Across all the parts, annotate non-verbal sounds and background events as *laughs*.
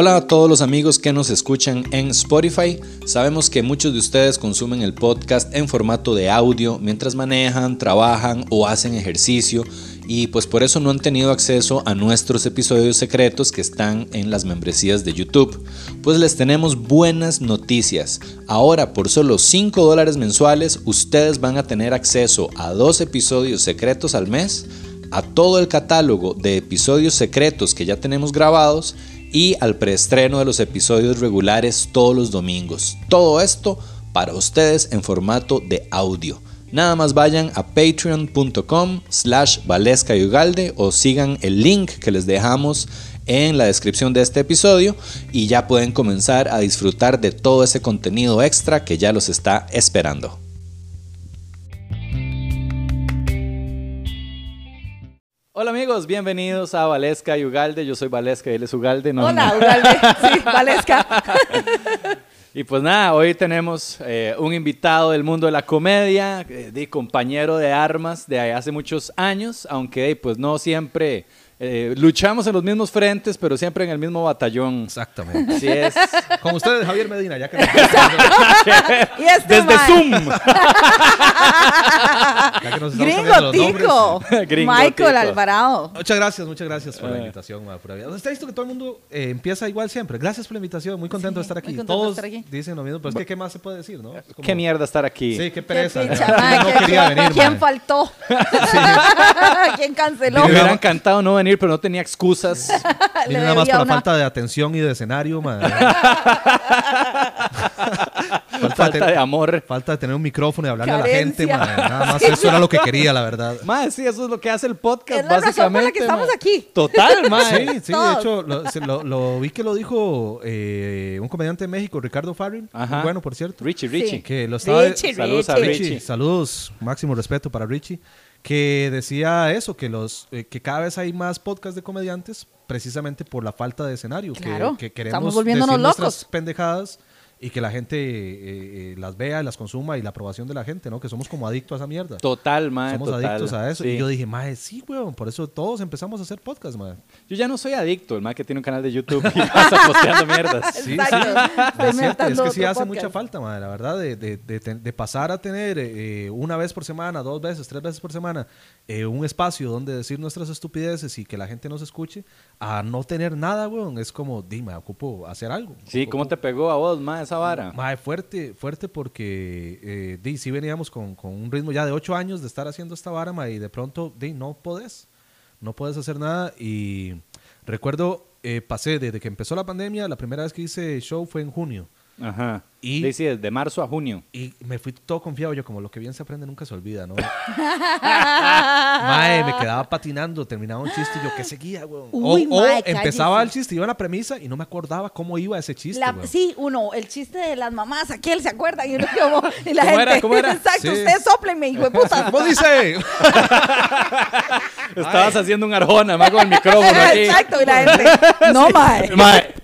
Hola a todos los amigos que nos escuchan en Spotify. Sabemos que muchos de ustedes consumen el podcast en formato de audio mientras manejan, trabajan o hacen ejercicio y pues por eso no han tenido acceso a nuestros episodios secretos que están en las membresías de YouTube. Pues les tenemos buenas noticias. Ahora por solo 5 dólares mensuales ustedes van a tener acceso a dos episodios secretos al mes, a todo el catálogo de episodios secretos que ya tenemos grabados y al preestreno de los episodios regulares todos los domingos. Todo esto para ustedes en formato de audio. Nada más vayan a patreon.com slash valesca y o sigan el link que les dejamos en la descripción de este episodio y ya pueden comenzar a disfrutar de todo ese contenido extra que ya los está esperando. Hola amigos, bienvenidos a Valesca y Ugalde. Yo soy Valesca y él es Ugalde. No, Hola, no. Ugalde. *laughs* Sí, Valesca. Y pues nada, hoy tenemos eh, un invitado del mundo de la comedia, eh, de compañero de armas de hace muchos años, aunque pues no siempre eh, luchamos en los mismos frentes, pero siempre en el mismo batallón. Exactamente. Así es. *laughs* Con ustedes, Javier Medina, ya que, *laughs* Y este Desde Zoom. *laughs* ya que nos Gringo. Tico. Gringo Michael Tico. Alvarado. Muchas gracias, muchas gracias por la Eh. invitación. ma, por ha visto que todo el mundo eh, empieza igual siempre. Gracias por la invitación, muy contento Sí, de estar aquí. de Todos estar aquí. dicen lo mismo, pero es que ¿qué más se puede decir, no? Como- Qué mierda estar aquí. Sí, qué Qué pereza. picha, ¿Quién mae, no ¿quién- quería quién- venir, ¿Quién mae? faltó? ¿Quién canceló? Me hubieran encantado no venir, pero no tenía excusas. *laughs* Vine nada más la una- falta de atención y de escenario, ma. falta, *laughs* Falta de de tener- amor. falta de tener un micrófono y hablarle a la gente, Carencia. ma. Nada *laughs* más eso era lo que quería, la verdad. Más, sí, eso es lo que hace el podcast, Es la razón por la básicamente. que estamos ma. aquí. Total, mae. Sí, sí, de hecho, lo, lo- lo vi que lo dijo eh, un comediante de México, Ricardo Farrin. Ajá. muy Bueno, por cierto. Richie, Richie. Sí. Que lo estaba. Richie, Saludos a Richie. Richie. Richie, saludos, máximo respeto para Richie, que decía eso, que los eh, que cada vez hay más podcasts de comediantes precisamente por la falta de escenario, que- Claro, que, queremos estamos volviéndonos decir nuestras locos. pendejadas y que la gente eh, eh, las vea y las consuma y la aprobación de la gente, ¿no? Que somos como adictos a esa mierda. Total, mae. Somos total. adictos a eso. Sí. Y yo dije, mae, sí, weón, por eso todos empezamos a hacer podcast, mae. Yo ya no soy adicto, el mae que tiene un canal de YouTube y *laughs* pasa posteando mierdas. *laughs* Sí, Exacto. sí. Es es que sí hace podcast. mucha falta, madre, la verdad, de, de- de de pasar a tener eh, una vez por semana, dos veces, tres veces por semana, eh, un espacio donde decir nuestras estupideces y que la gente nos escuche, a no tener nada, weón, es como, dime, ocupo hacer algo. Sí, ¿cómo te pegó a vos, mae, esa vara? Fuerte, fuerte porque eh, di, sí veníamos con, con un ritmo ya de ocho años de estar haciendo esta vara, mae, y de pronto, di, no podés, no puedes hacer nada. Y recuerdo, eh, pasé desde que empezó la pandemia, la primera vez que hice show fue en junio. Ajá. Y- Sí, sí, desde marzo a junio. Y me fui todo confiado, yo como lo que bien se aprende nunca se olvida, ¿no? *laughs* mae, me quedaba patinando, terminaba un chiste y yo, ¿qué seguía, weón? O, Uy, o mae, empezaba cállese. el chiste, iba a la premisa y no me acordaba cómo iba ese chiste, La- sí, uno, el chiste de las mamás, aquel se acuerda y, uno como, y la ¿Cómo gente, era? ¿Cómo era? exacto, Sí. ustedes soplenme, hijo de puta. *laughs* ¿Cómo dice? *laughs* Estabas haciendo un arjona, mae, con el micrófono aquí. Exacto, y la gente, no, mae. Mae.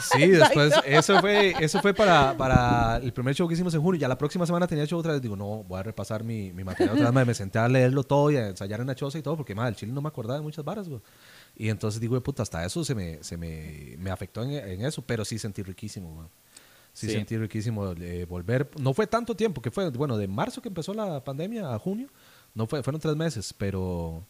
*laughs* Sí, después, eso fue, eso fue para, para el primer show que hicimos en junio. Ya la próxima semana tenía show otra vez. Digo, no, voy a repasar mi, mi material otra vez. Me senté a leerlo todo y a ensayar en la choza y todo, porque madre, el chile no me acordaba de muchas varas, güey. Y entonces digo, puta, hasta eso se me, se me, me afectó en, en eso, pero sí sentí riquísimo, güey. Sí, Sí. sentí riquísimo eh, volver. No fue tanto tiempo, que fue, bueno, de marzo que empezó la pandemia a junio, no fue, fueron tres meses, pero,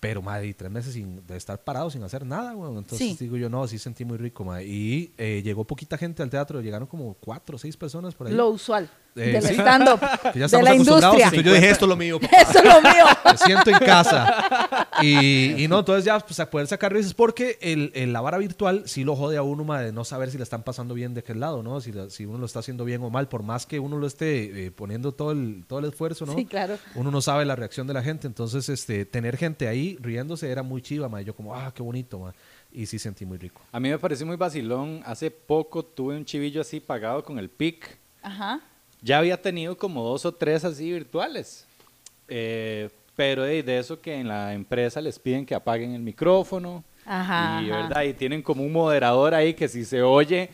pero, madre, y tres meses sin, de estar parado sin hacer nada, güey. Entonces Sí. digo yo, no, sí sentí muy rico, madre. Y eh, llegó poquita gente al teatro, llegaron como cuatro o seis personas por ahí. Lo usual Eh, del sí. stand-up, *laughs* que ya de la industria. Entonces yo dije, esto es lo mío, papá. *laughs* Eso es lo mío. *laughs* Me siento en casa. Y, y no, entonces ya pues, a poder sacar risas, porque el, el- la vara virtual sí lo jode a uno ma, de no saber si le están pasando bien de aquel lado, ¿no? Si, la- si uno lo está haciendo bien o mal, por más que uno lo esté eh, poniendo todo el, todo el esfuerzo, ¿no? Sí, claro. Uno no sabe la reacción de la gente, entonces este, tener gente ahí riéndose era muy chiva, ma. Yo como, ah, qué bonito, ma. Y sí sentí muy rico. A mí me pareció muy vacilón. Hace poco tuve un chivillo así pagado con el PIC. Ajá. Ya había tenido como dos o tres así virtuales. Eh, pero de, de eso que en la empresa les piden que apaguen el micrófono. Ajá, Y, ajá. ¿verdad? y tienen como un moderador ahí que si se oye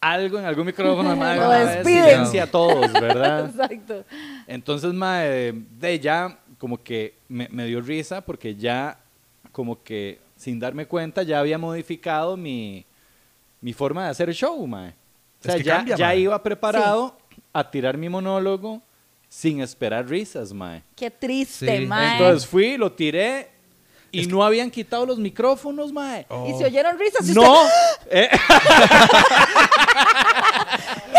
algo en algún micrófono, *laughs* Lo despiden. silencia a todos, ¿verdad? *laughs* Exacto. Entonces, mae, de ya como que me, me dio risa porque ya como que sin darme cuenta, ya había modificado mi, mi forma de hacer show, mae. O sea, Es que ya, cambia, ya iba preparado a tirar mi monólogo sin esperar risas, mae. Qué triste, Sí. mae. Entonces fui, lo tiré y no habían quitado los micrófonos, mae. Oh. Y se oyeron risas. y No, eh, usted, *laughs*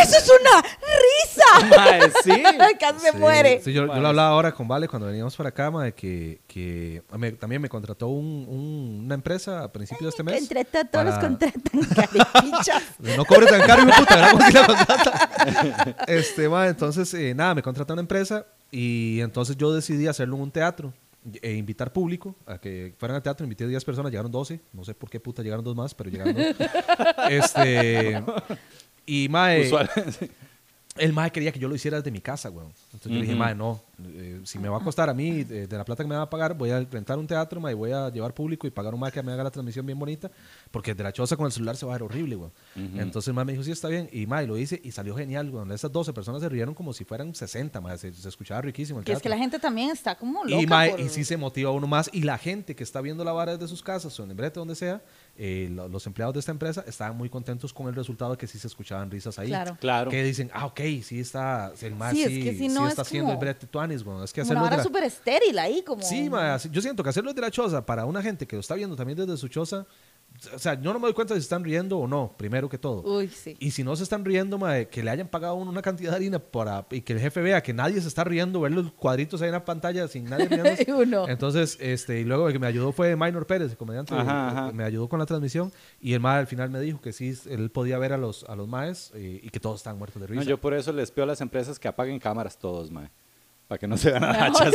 ¡Eso es una risa! mae, sí. *laughs* Casi se Sí, muere. sí, yo, yo Mae, lo hablaba ahora con Vale cuando veníamos para acá, de que, que me- también me contrató un- un- una empresa a principios de este mes. A todos los para- contratan, caripichas. *laughs* No cobre tan caro, hijo de puta, ¿verdad? ¿Cómo que la contrata? Este, ma, entonces, eh, nada, me contrata una empresa y entonces yo decidí hacerlo en un teatro e invitar público a que fueran al teatro. Invité 10 personas, llegaron 12. No sé por qué puta llegaron dos más, pero llegaron dos. *laughs* este, y, mae, Usual. *laughs* el mae quería que yo lo hiciera desde mi casa, weón. Entonces yo le dije, mae, no, eh, si me va a costar a mí, de, de la plata que me va a pagar, voy a rentar un teatro, mae, y voy a llevar público y pagar un mae que me haga la transmisión bien bonita, porque de la choza con el celular se va a ver horrible, weón. Entonces el mae me dijo, sí, está bien, y mae, lo hice y salió genial, weón. Esas 12 personas se rieron como si fueran 60, mae, se, se escuchaba riquísimo el Que es que la gente también está como loca. Y, mae, por- y sí se motiva uno más. Y la gente que está viendo la vara desde sus casas o en el brete, donde sea, eh, lo- los empleados de esta empresa estaban muy contentos con el resultado que sí se escuchaban risas ahí. Claro. Claro. Que dicen, ah, ok, sí está, el mar Sí, sí, es que si sí no está es haciendo el brete tuanis, weón. Es que hacerlo vara la- súper estéril ahí, como... Sí, ma, yo siento que hacerlo de la choza para una gente que lo está viendo también desde su choza, o sea, yo no me doy cuenta si están riendo o no, primero que todo. Uy, sí. Y si no se están riendo, mae, que le hayan pagado una cantidad de harina para, y que el jefe vea que nadie se está riendo, ver los cuadritos ahí en la pantalla sin nadie. *laughs* Y uno. Entonces, este, y luego el que me ayudó fue Minor Pérez, el comediante, Ajá, ajá. me ayudó con la transmisión y el mae al final me dijo que sí, él podía ver a los, a los maes eh, y que todos estaban muertos de No, risa. yo por eso les pido a las empresas que apaguen cámaras todos, mae. Para que no se vean *laughs* No. hachas.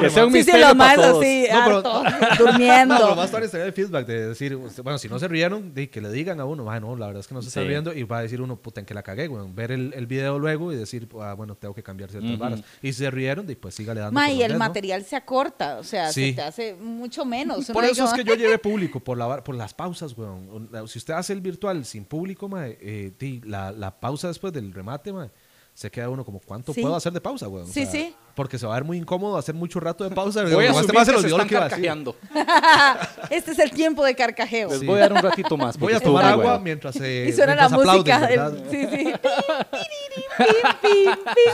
que sea un Sí, sí, misterio para más todos. así, *laughs* No, pero- hartos, durmiendo. No, lo más tarde sería el feedback de decir, bueno, si no se rieron, de que le digan a uno, "Ay, no, la verdad es que no se está Sí. riendo, y va a decir uno, puta, en que la cagué, güey. Ver el, el video luego y decir, ah, bueno, tengo que cambiar ciertas varas. Y si se rieron, de, pues sígale dando. Ma, y el ¿no? material se acorta, o sea, Sí. se te hace mucho menos. Por eso es que yo llevé *laughs* público, por, la, por las pausas, weón. Si usted hace el virtual sin público, mae, eh, di, la, la pausa después del remate, mae, se queda uno como, ¿cuánto Sí. puedo hacer de pausa, weón? O Sí, sea, sí. Porque se va a ver muy incómodo hacer mucho rato de pausa. Voy a este asumir que se están que carcajeando. *laughs* Este es el tiempo de carcajeo. Les Sí. voy a dar un ratito más. Voy a tomar agua bueno. mientras se *laughs* y suena la música. aplauden, del- ¿verdad? sí, sí.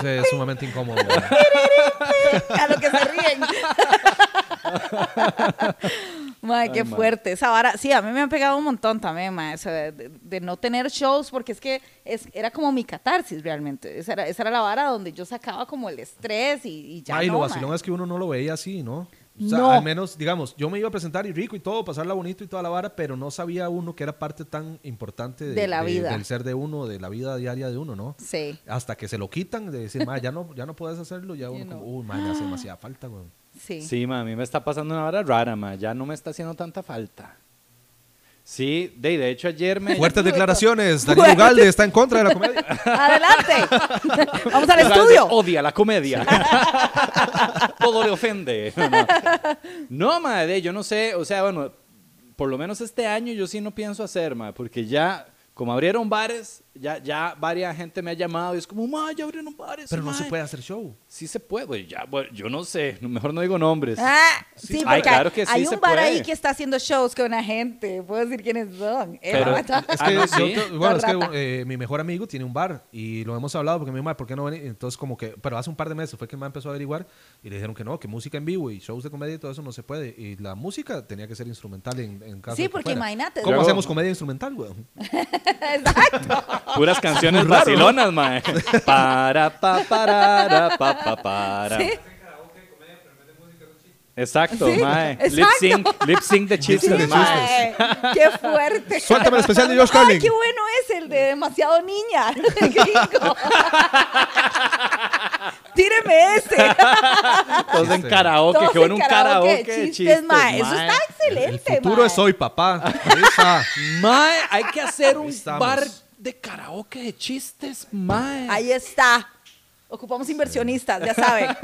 *laughs* Es sumamente incómodo. a lo que se ríen. *laughs* Madre, qué Ay, fuerte. Esa vara, sí, a mí me han pegado un montón también, mae, o sea, de, no tener shows, porque es que es, era como mi catarsis realmente. Esa era, esa era la vara donde yo sacaba como el estrés y, y ya Ay, no, lo vacilón es que uno no lo veía así, ¿no? O sea, No. al menos, digamos, yo me iba a presentar y rico y todo, pasarla bonito y toda la vara, pero no sabía uno que era parte tan importante de, De la vida. del ser de uno, de la vida diaria de uno, ¿no? Sí, Hasta que se lo quitan, de decir, ma, ya no, ya no puedes hacerlo, ya *laughs* uno You como, uy, hace *gasps* demasiada falta, güey. Sí. Sí, ma, a mí me está pasando una hora rara, ma. Ya no me está haciendo tanta falta. Sí, de, de hecho ayer me... Fuertes declaraciones, *laughs* Daniel Ugalde está en contra de la comedia. *laughs* Adelante. *laughs* Vamos al Ugalde estudio. Odia la comedia. Todo le ofende. No, no. No, ma, de, yo no sé, o sea, bueno, por lo menos este año yo sí no pienso hacer, ma, porque ya, como abrieron bares, ya, ya varias gente me ha llamado y es como, ma, ya abrieron bares. Pero no ma". se puede hacer show. Sí se puede, güey, ya, bueno, yo no sé, mejor no digo nombres. Ah, sí, Sí. porque Ay, claro que sí hay se un bar ahí que está haciendo shows con una gente. Puedo decir quiénes son. Eh, Pero-. *laughs* Es Ah, que, sí. te- bueno, es que eh, mi mejor amigo tiene un bar y lo hemos hablado porque me dijo, "Ma, ¿por qué no ven? Entonces, como que, pero hace un par de meses fue que man empezó a averiguar y le dijeron que no, que música en vivo y shows de comedia y todo eso no se puede. Y la música tenía que ser instrumental en, en caso Sí, porque imagínate. ¿Cómo Luego- hacemos comedia instrumental, weón? *laughs* Exacto. Puras canciones vacilonas, mae. *laughs* Para, pa, para, pa, pa, para. Sí. Exacto, Sí, mae. Lip exacto. sync, lip sync de Sí, chistes, mae. mae, Qué fuerte. Suéltame el especial de Josh Ay, Carlin. qué bueno es el de demasiado niña. *laughs* gringo. *laughs* Tíreme ese. Todos en karaoke, Todos qué bueno en un karaoke de chistes, chistes, mae. Eso mae. está excelente, El futuro mae. es hoy, papá. Ahí está. Mae, hay que hacer un bar de karaoke de chistes, mae. Ahí está. Ocupamos inversionistas, ya saben. *laughs*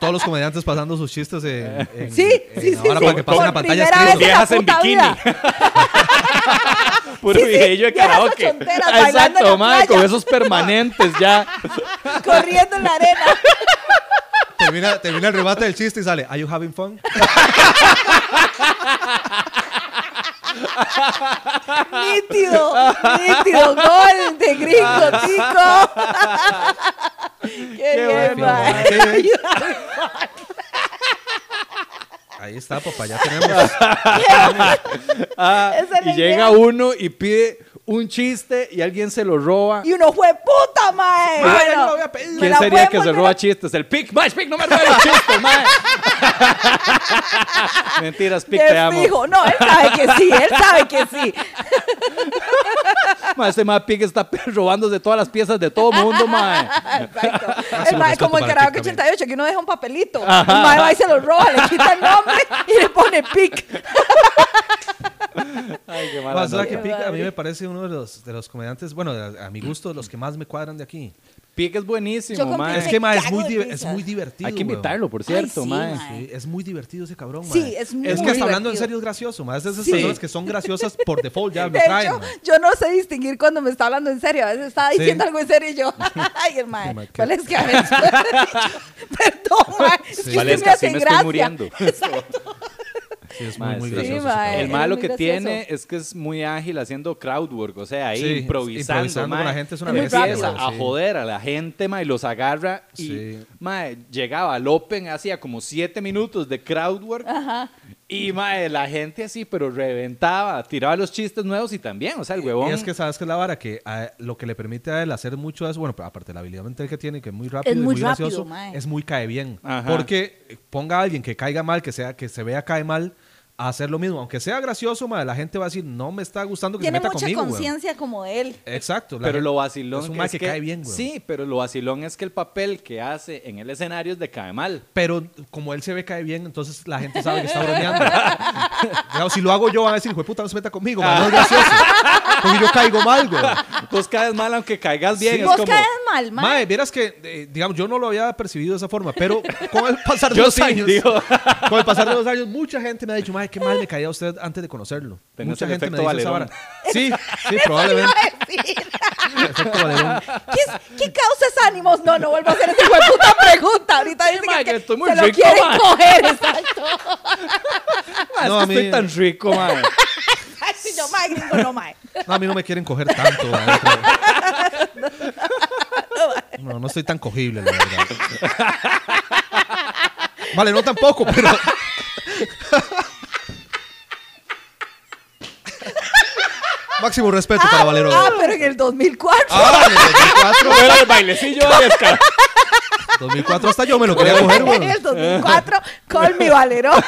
Todos los comediantes pasando sus chistes en, en- Sí, en- sí, sí. ahora sí. para que pase Por una pantalla primera escrito. Viejas en puta bikini. vida. *laughs* Puro Sí, sí, videillo de viejas karaoke. ochonteras bailando en la Exacto, playa. con esos permanentes ya. *laughs* Corriendo en la arena. termina, termina el remate del chiste y sale, ¿Are you having fun? Nítido, nítido, gol de gringo, tico. *laughs* Qué, bien, bueno. Ahí está, papá, ya tenemos. *laughs* Ah, y llega uno y pide un chiste y alguien se lo roba. Y uno fue puta, mae. Mae, Bueno, yo lo había pedido. me ¿Quién sería que se roba chistes? El Pic. Mae, Pic, no me robes chistes, mae. *laughs* Mentiras, Pic, te amo. fijo. No, él sabe que sí, él sabe que sí. *laughs* Mae, este mae Pic está robándose todas las piezas de todo mundo, mae. Exacto. *laughs* El mae, como el karaoke Pic también. 88, que uno deja un papelito. El mae va y se lo roba, le quita el nombre y le pone pic. Ay, qué Ma, mala ¿sabes nota. que Qué Pic a mí me parece uno de los, de los comediantes, bueno, a, a mi gusto, los que más me cuadran de aquí. Pic es buenísimo, mae. Es que, ma, es muy, es muy divertido. Hay que weón. invitarlo, por cierto, sí, mae. mae. Sí, es muy divertido ese cabrón, Sí, mae. es muy Es que hasta hablando en serio es gracioso, más de esas Sí. personas que son graciosas por default ya *laughs* lo De traen. hecho, mae. yo no sé distinguir cuando me está hablando en serio. A veces estaba Sí. diciendo algo en serio y yo, *laughs* *laughs* ay, el mae, mae, ¿cuál es que a veces? Perdón, mae, es que ¿Cuál usted es me que así hace me gracia. estoy muriendo? Sí, es muy, muy gracioso. Sí, mae. El malo que gracioso. tiene es que es muy ágil haciendo crowdwork, o sea, ahí Sí, improvisando, improvisando con la gente es una Es muy Empieza rápido. a sí. joder a la gente, mae, y los agarra y, Sí. mae, llegaba al Open, hacía como siete minutos de crowdwork y, mae, la gente así, pero reventaba, tiraba los chistes nuevos y también, o sea, el huevón... Y es que sabes que es la vara que a- lo que le permite a él hacer mucho es, bueno, pero aparte de la habilidad mental que tiene, que es muy rápido Es y muy muy rápido, gracioso, mae. es muy cae bien. Ajá. Porque ponga a alguien que caiga mal, que sea que se vea cae mal, a hacer lo mismo. Aunque sea gracioso, mae, la gente va a decir, no me está gustando que Tiene se meta mucha conmigo, weón". conciencia como él. Exacto. la Pero gente- lo vacilón es un es que, cae bien, güey. Sí, pero lo vacilón es que el papel que hace en el escenario es de cae mal. Pero como él se ve cae bien, entonces la gente sabe que está bromeando. *laughs* Digamos, si lo hago yo, van a decir, hijo de puta, no se meta conmigo, mae, no es gracioso. Porque yo caigo mal, güey. Vos caes mal aunque caigas bien. Sí. es Vos como, caes mal, mae. Mae, vieras que, eh, digamos, yo no lo había percibido de esa forma, pero con el pasar de Yo los sí, años, digo. con el pasar de los años, mucha gente me ha dicho, mae, qué mal me caía usted antes de conocerlo. Tenés mucha el gente me efecto dice esa Valerón. Sí, *laughs* sí, probablemente. El efecto Valerón. ¿Qué, es- ¿Qué causa ánimos? No, no vuelvo a hacer esa hijo de puta pregunta. Ahorita dice que, que estoy muy se lo rico, quieren coger, exacto. "Ah, No, mí- estoy tan rico, mae. *laughs* Sí, yo, mae, gringo, no, mae. No, a mí no me quieren coger tanto. mae. *laughs* No, no estoy tan cogible, la verdad. Vale, no tampoco, pero... Máximo respeto para Valero. Ah, pero en el 2004. Ah, en el 2004. Era el bailecillo de descarado. 2004 hasta yo me lo quería coger, en güey. el 2004 con mi valerón.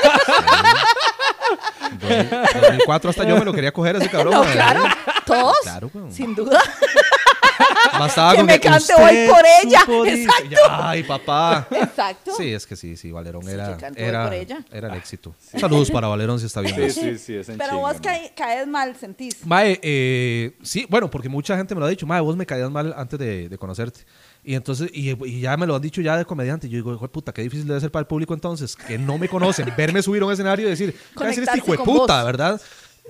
2004 hasta yo me lo quería coger ese cabrón. No, claro. Todos. Claro. Sin duda. Bastaba *laughs* Que con me cante usted Voy por ella. Exacto. Ya, Ay, papá. Exacto. Sí, es que sí, sí, Valerón Sí, era, era, por ella. era el éxito. Saludos para Valerón si está viendo Sí, sí, sí, es en Pero chinga, vos caes mal, sentís. Mae, eh, sí, bueno, porque mucha gente me lo ha dicho, Mae, vos me caías mal antes de, de conocerte. Y entonces, y, y ya me lo han dicho ya de comediante. Yo digo, hijo de puta, qué difícil debe ser para el público entonces, que no me conocen, verme subir a un escenario y decir, ¿qué va a decir este hijo de puta, vos. verdad?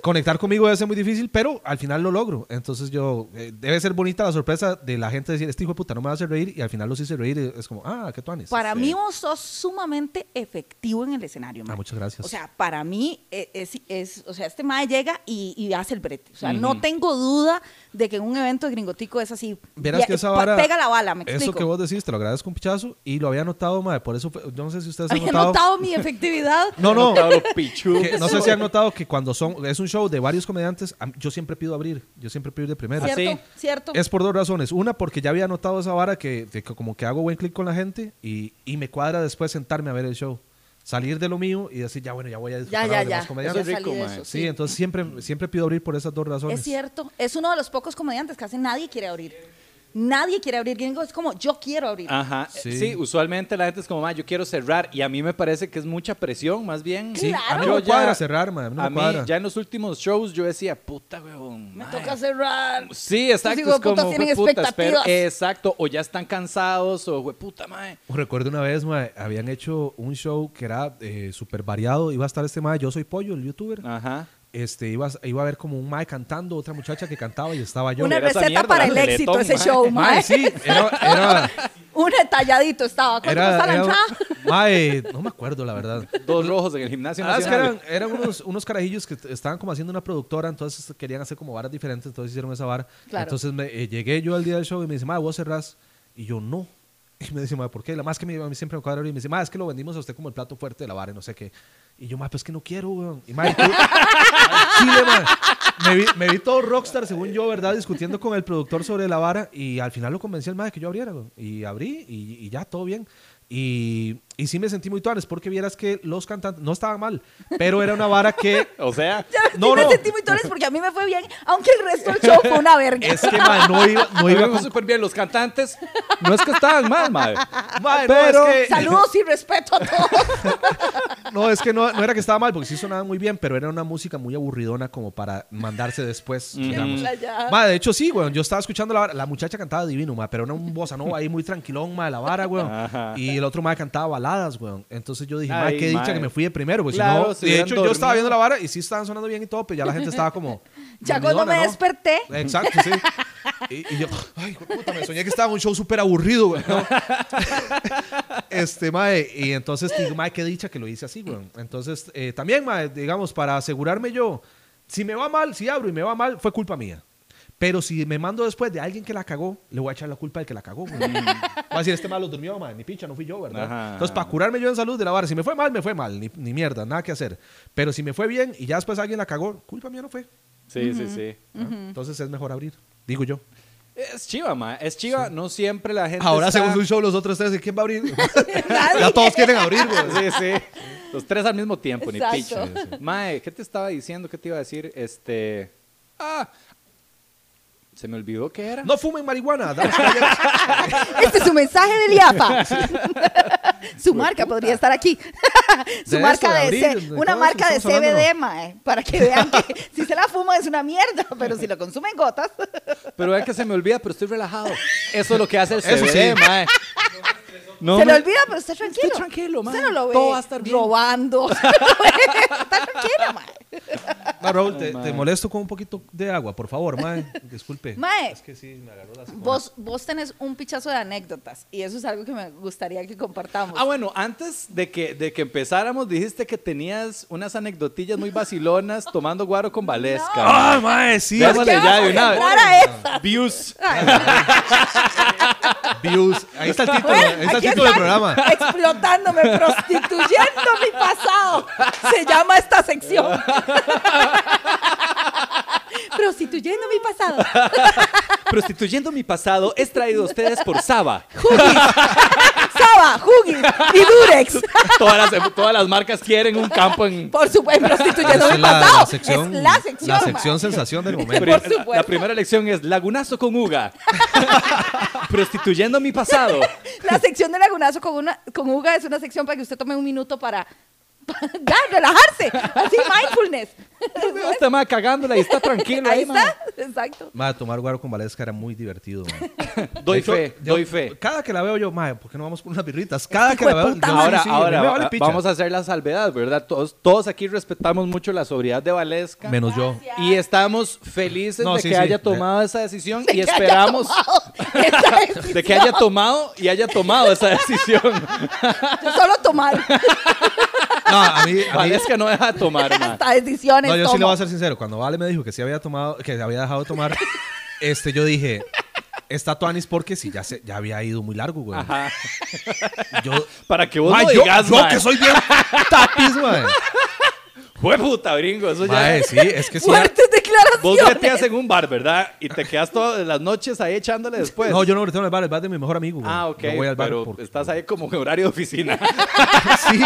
Conectar conmigo debe ser muy difícil, pero al final lo logro. Entonces yo, eh, debe ser bonita la sorpresa de la gente decir, este hijo de puta no me va a hacer reír, y al final los hice reír, y es como, ah, qué tuanes. Para mí vos sos sumamente efectivo en el escenario. Ah, muchas gracias. O sea, para mí eh, es, es- o sea, este mae llega y, y hace el brete. O sea, no tengo duda de que en un evento de gringotico es así. Verás ya- que esa vara. Pega la bala, me Eso explico. que vos decís, te lo agradezco un pichazo. Y lo había notado, madre. Por eso, fue- yo no sé si ustedes han *laughs* notado. notado mi efectividad. *laughs* No, no. Que- no sé si han notado que cuando son es un show de varios comediantes, yo siempre pido abrir. Yo siempre pido ir de primera. ¿Ah, Cierto, sí? cierto. Es por dos razones. Una, porque ya había notado esa vara que, que como que hago buen clic con la gente y, y me cuadra después sentarme a ver el show. Salir de lo mío y decir, ya bueno, ya voy a ya, disfrutar a ya, los ya. demás comediantes. Eso es rico, de eso, Sí, entonces siempre, siempre pido abrir por esas dos razones. Es cierto. Es uno de los pocos comediantes que hacen nadie quiere abrir. Nadie quiere abrir. Gringo es como, yo quiero abrir. Ajá, Sí. sí. usualmente la gente es como, "Ma, yo quiero cerrar y a mí me parece que es mucha presión, más bien. Sí, a mí Claro. no me Yo cuadra cerrar, man. A mí no a me mí, cuadra. ya en los últimos shows yo decía, puta, weón. Me mae". toca cerrar. Sí, exacto. Es como, putas tienen "Jueputa, espero-" expectativas. Exacto, o ya están cansados, o puta, mae. Recuerdo una vez, mae, habían hecho un show que era eh, súper variado. Iba a estar este mae, Yo Soy Pollo, el youtuber. Ajá. Este, iba, a- iba a haber como un mae cantando, otra muchacha que cantaba y estaba yo. Una era receta mierda, para el Teletón, éxito ese mae. show, Mae, mae. sí, era, era, *laughs* Un detalladito estaba. ¿Cuánto Era- la entrada? Mae, no me acuerdo, la verdad. Dos rojos en el gimnasio Ah, es que nacional. eran, eran unos, unos carajillos que estaban como haciendo una productora, entonces querían hacer como varas diferentes, entonces hicieron esa vara. Claro. Entonces me, eh, llegué yo al día del show y me dice, madre, vos cerrás. Y yo, no. *laughs* Y me dice, madre, ¿por qué? La más que me, a mí siempre me cuadra y me dice, madre, es que lo vendimos a usted como el plato fuerte de la vara y no sé qué. Y yo, madre, pues que no quiero, weón. Y madre, *laughs* chile, madre, me vi, me vi todo rockstar, según yo, ¿verdad? Discutiendo con el productor sobre la vara y al final lo convencí al madre que yo abriera, weón. Y abrí y, y ya, todo bien. Y, y sí me sentí muy tuanes porque vieras que los cantantes no estaban mal, pero era una vara que... *laughs* O sea, *laughs* No, No, me no. sentí muy tones porque a mí me fue bien, aunque el resto del show fue una verga. Es que, madre, no iba, no iba con- súper bien. Los cantantes no es que estaban mal, madre. No, Pero- es que, *laughs* Saludos y respeto a todos. no, es que no, no era que estaba mal, porque sí sonaba muy bien, pero era una música muy aburridona como para mandarse después, digamos. playa. Ma, de hecho, sí, weón. Yo estaba escuchando la vara. La muchacha cantaba divino, ma, pero era un bossa nova ahí muy tranquilón, ma, de la vara, weón. Ajá. Y el otro ma cantaba baladas, weón. Entonces yo dije, Ay, qué dicha que me fui de primero, porque Claro, si no. De hecho, yo estaba dormido. viendo la vara y sí estaban sonando bien y todo, pero ya la gente estaba como. *laughs* Ya cuando me ¿no? desperté, Exacto, sí. Y, y yo, ay, puta, me soñé que estaba en un show súper aburrido, güey. ¿no? *laughs* este, mae, y entonces digo, mae, qué dicha que lo hice así, güey. Entonces, eh, también, mae, digamos, para asegurarme yo, si me va mal, si abro y me va mal, fue culpa mía. Pero si me mando después de alguien que la cagó, le voy a echar la culpa al que la cagó. Va a decir, este malo durmió, mae, ni picha, no fui yo, ¿verdad? Ajá. Entonces, para curarme yo en salud de la vara, si me fue mal, me fue mal, ni, ni mierda, nada que hacer. Pero si me fue bien y ya después alguien la cagó, culpa mía no fue. Sí, sí, sí. Entonces es mejor abrir, digo yo. Es chiva, ma. Es chiva. No siempre la gente. Ahora está- hacemos un show los otros tres. ¿y ¿Quién va a abrir? *laughs* ya todos quieren abrir, güey. Sí, sí. Los tres al mismo tiempo, ni picha. Mae, ¿qué te estaba diciendo? ¿Qué te iba a decir? Este. Ah. Se me olvidó qué era. No fumen marihuana. *laughs* este es su mensaje del IAPA. *laughs* su marca podría estar aquí. su De marca eso, de de, de una marca de CBD, mae, para que vean que *laughs* si se la fuma es una mierda, pero si lo consumen gotas. Pero es que se me olvida, pero estoy relajado. Eso es lo que hace el CBD, mae. No se me- le olvida, pero está tranquilo. Estoy tranquilo. Usted no lo ve Todo va a estar bien. robando. *laughs* *laughs* está tranquilo, mae. No, Raúl, te, molesto con un poquito de agua, por favor, mae. Disculpe. Mae. Es que sí, me agarró la Vos, vos tenés un pichazo de anécdotas y eso es algo que me gustaría que compartamos. Ah, bueno, antes de que, de que empezáramos, dijiste que tenías unas anecdotillas muy vacilonas tomando guaro con Valesca. ¡Ah, mae! Sí. Démosle ¿Qué ya de una vez. Views. *laughs* Views. Ahí está el título, Bueno, ahí está el título del están programa. Explotándome, prostituyendo mi pasado. Se llama esta sección. *laughs* prostituyendo mi pasado. *laughs* Prostituyendo mi pasado es traído a ustedes por Saba. Saba, Huggies y Durex. *laughs* Todas las, todas las marcas quieren un campo en... Por supuesto, prostituyendo mi la, pasado. la sección, es la sección. la sección sensación del momento. Por la- supuesto. La, primera lección es Lagunazo con Uga. *laughs* Prostituyendo mi pasado. La sección de Lagunazo con, una, con Uga es una sección para que usted tome un minuto para, para ya, relajarse. Así, mindfulness. Este ma cagándola y está tranquilo ahí, Ahí ma. está. Exacto. Mae, tomar guaro con Valesca era muy divertido, mae. *laughs* Doy hecho, fe, yo- doy fe. Cada que la veo yo, mae, ¿por qué no vamos por unas birritas? Cada Este que la veo, puta yo- madre. Ahora, sí, ahora me vale va- picha. vamos a hacer la salvedad, ¿verdad? Todos, todos aquí respetamos mucho la sobriedad de Valesca. Menos yo. Y estamos felices No, de sí, que sí. haya tomado esa decisión De y esperamos decisión. *laughs* de que haya tomado y haya tomado esa decisión. Yo solo tomar. No, a mí, a mí, Valesca no deja de tomar, ma. Hasta decisiones No, yo sí le voy a ser sincero. Cuando Vale me dijo que sí había tomado, que había dejado de tomar, *laughs* este, yo dije, está Tuanis porque sí, ya, se, ya había ido muy largo, güey. Ajá. Yo, *laughs* Para que vos no yo, digas, yo ma. que soy bien tapis, güey. Jue puta, gringo, eso ya... Mae, sí, es que sí. Fuertes declaraciones. Vos breteas en un bar, ¿verdad? Y te quedas todas las noches ahí echándole después. No, yo no breteo en el bar, el bar de mi mejor amigo, güey. Ah, ok, Yo voy al bar pero porque- estás ahí como en horario de oficina. *laughs* Sí,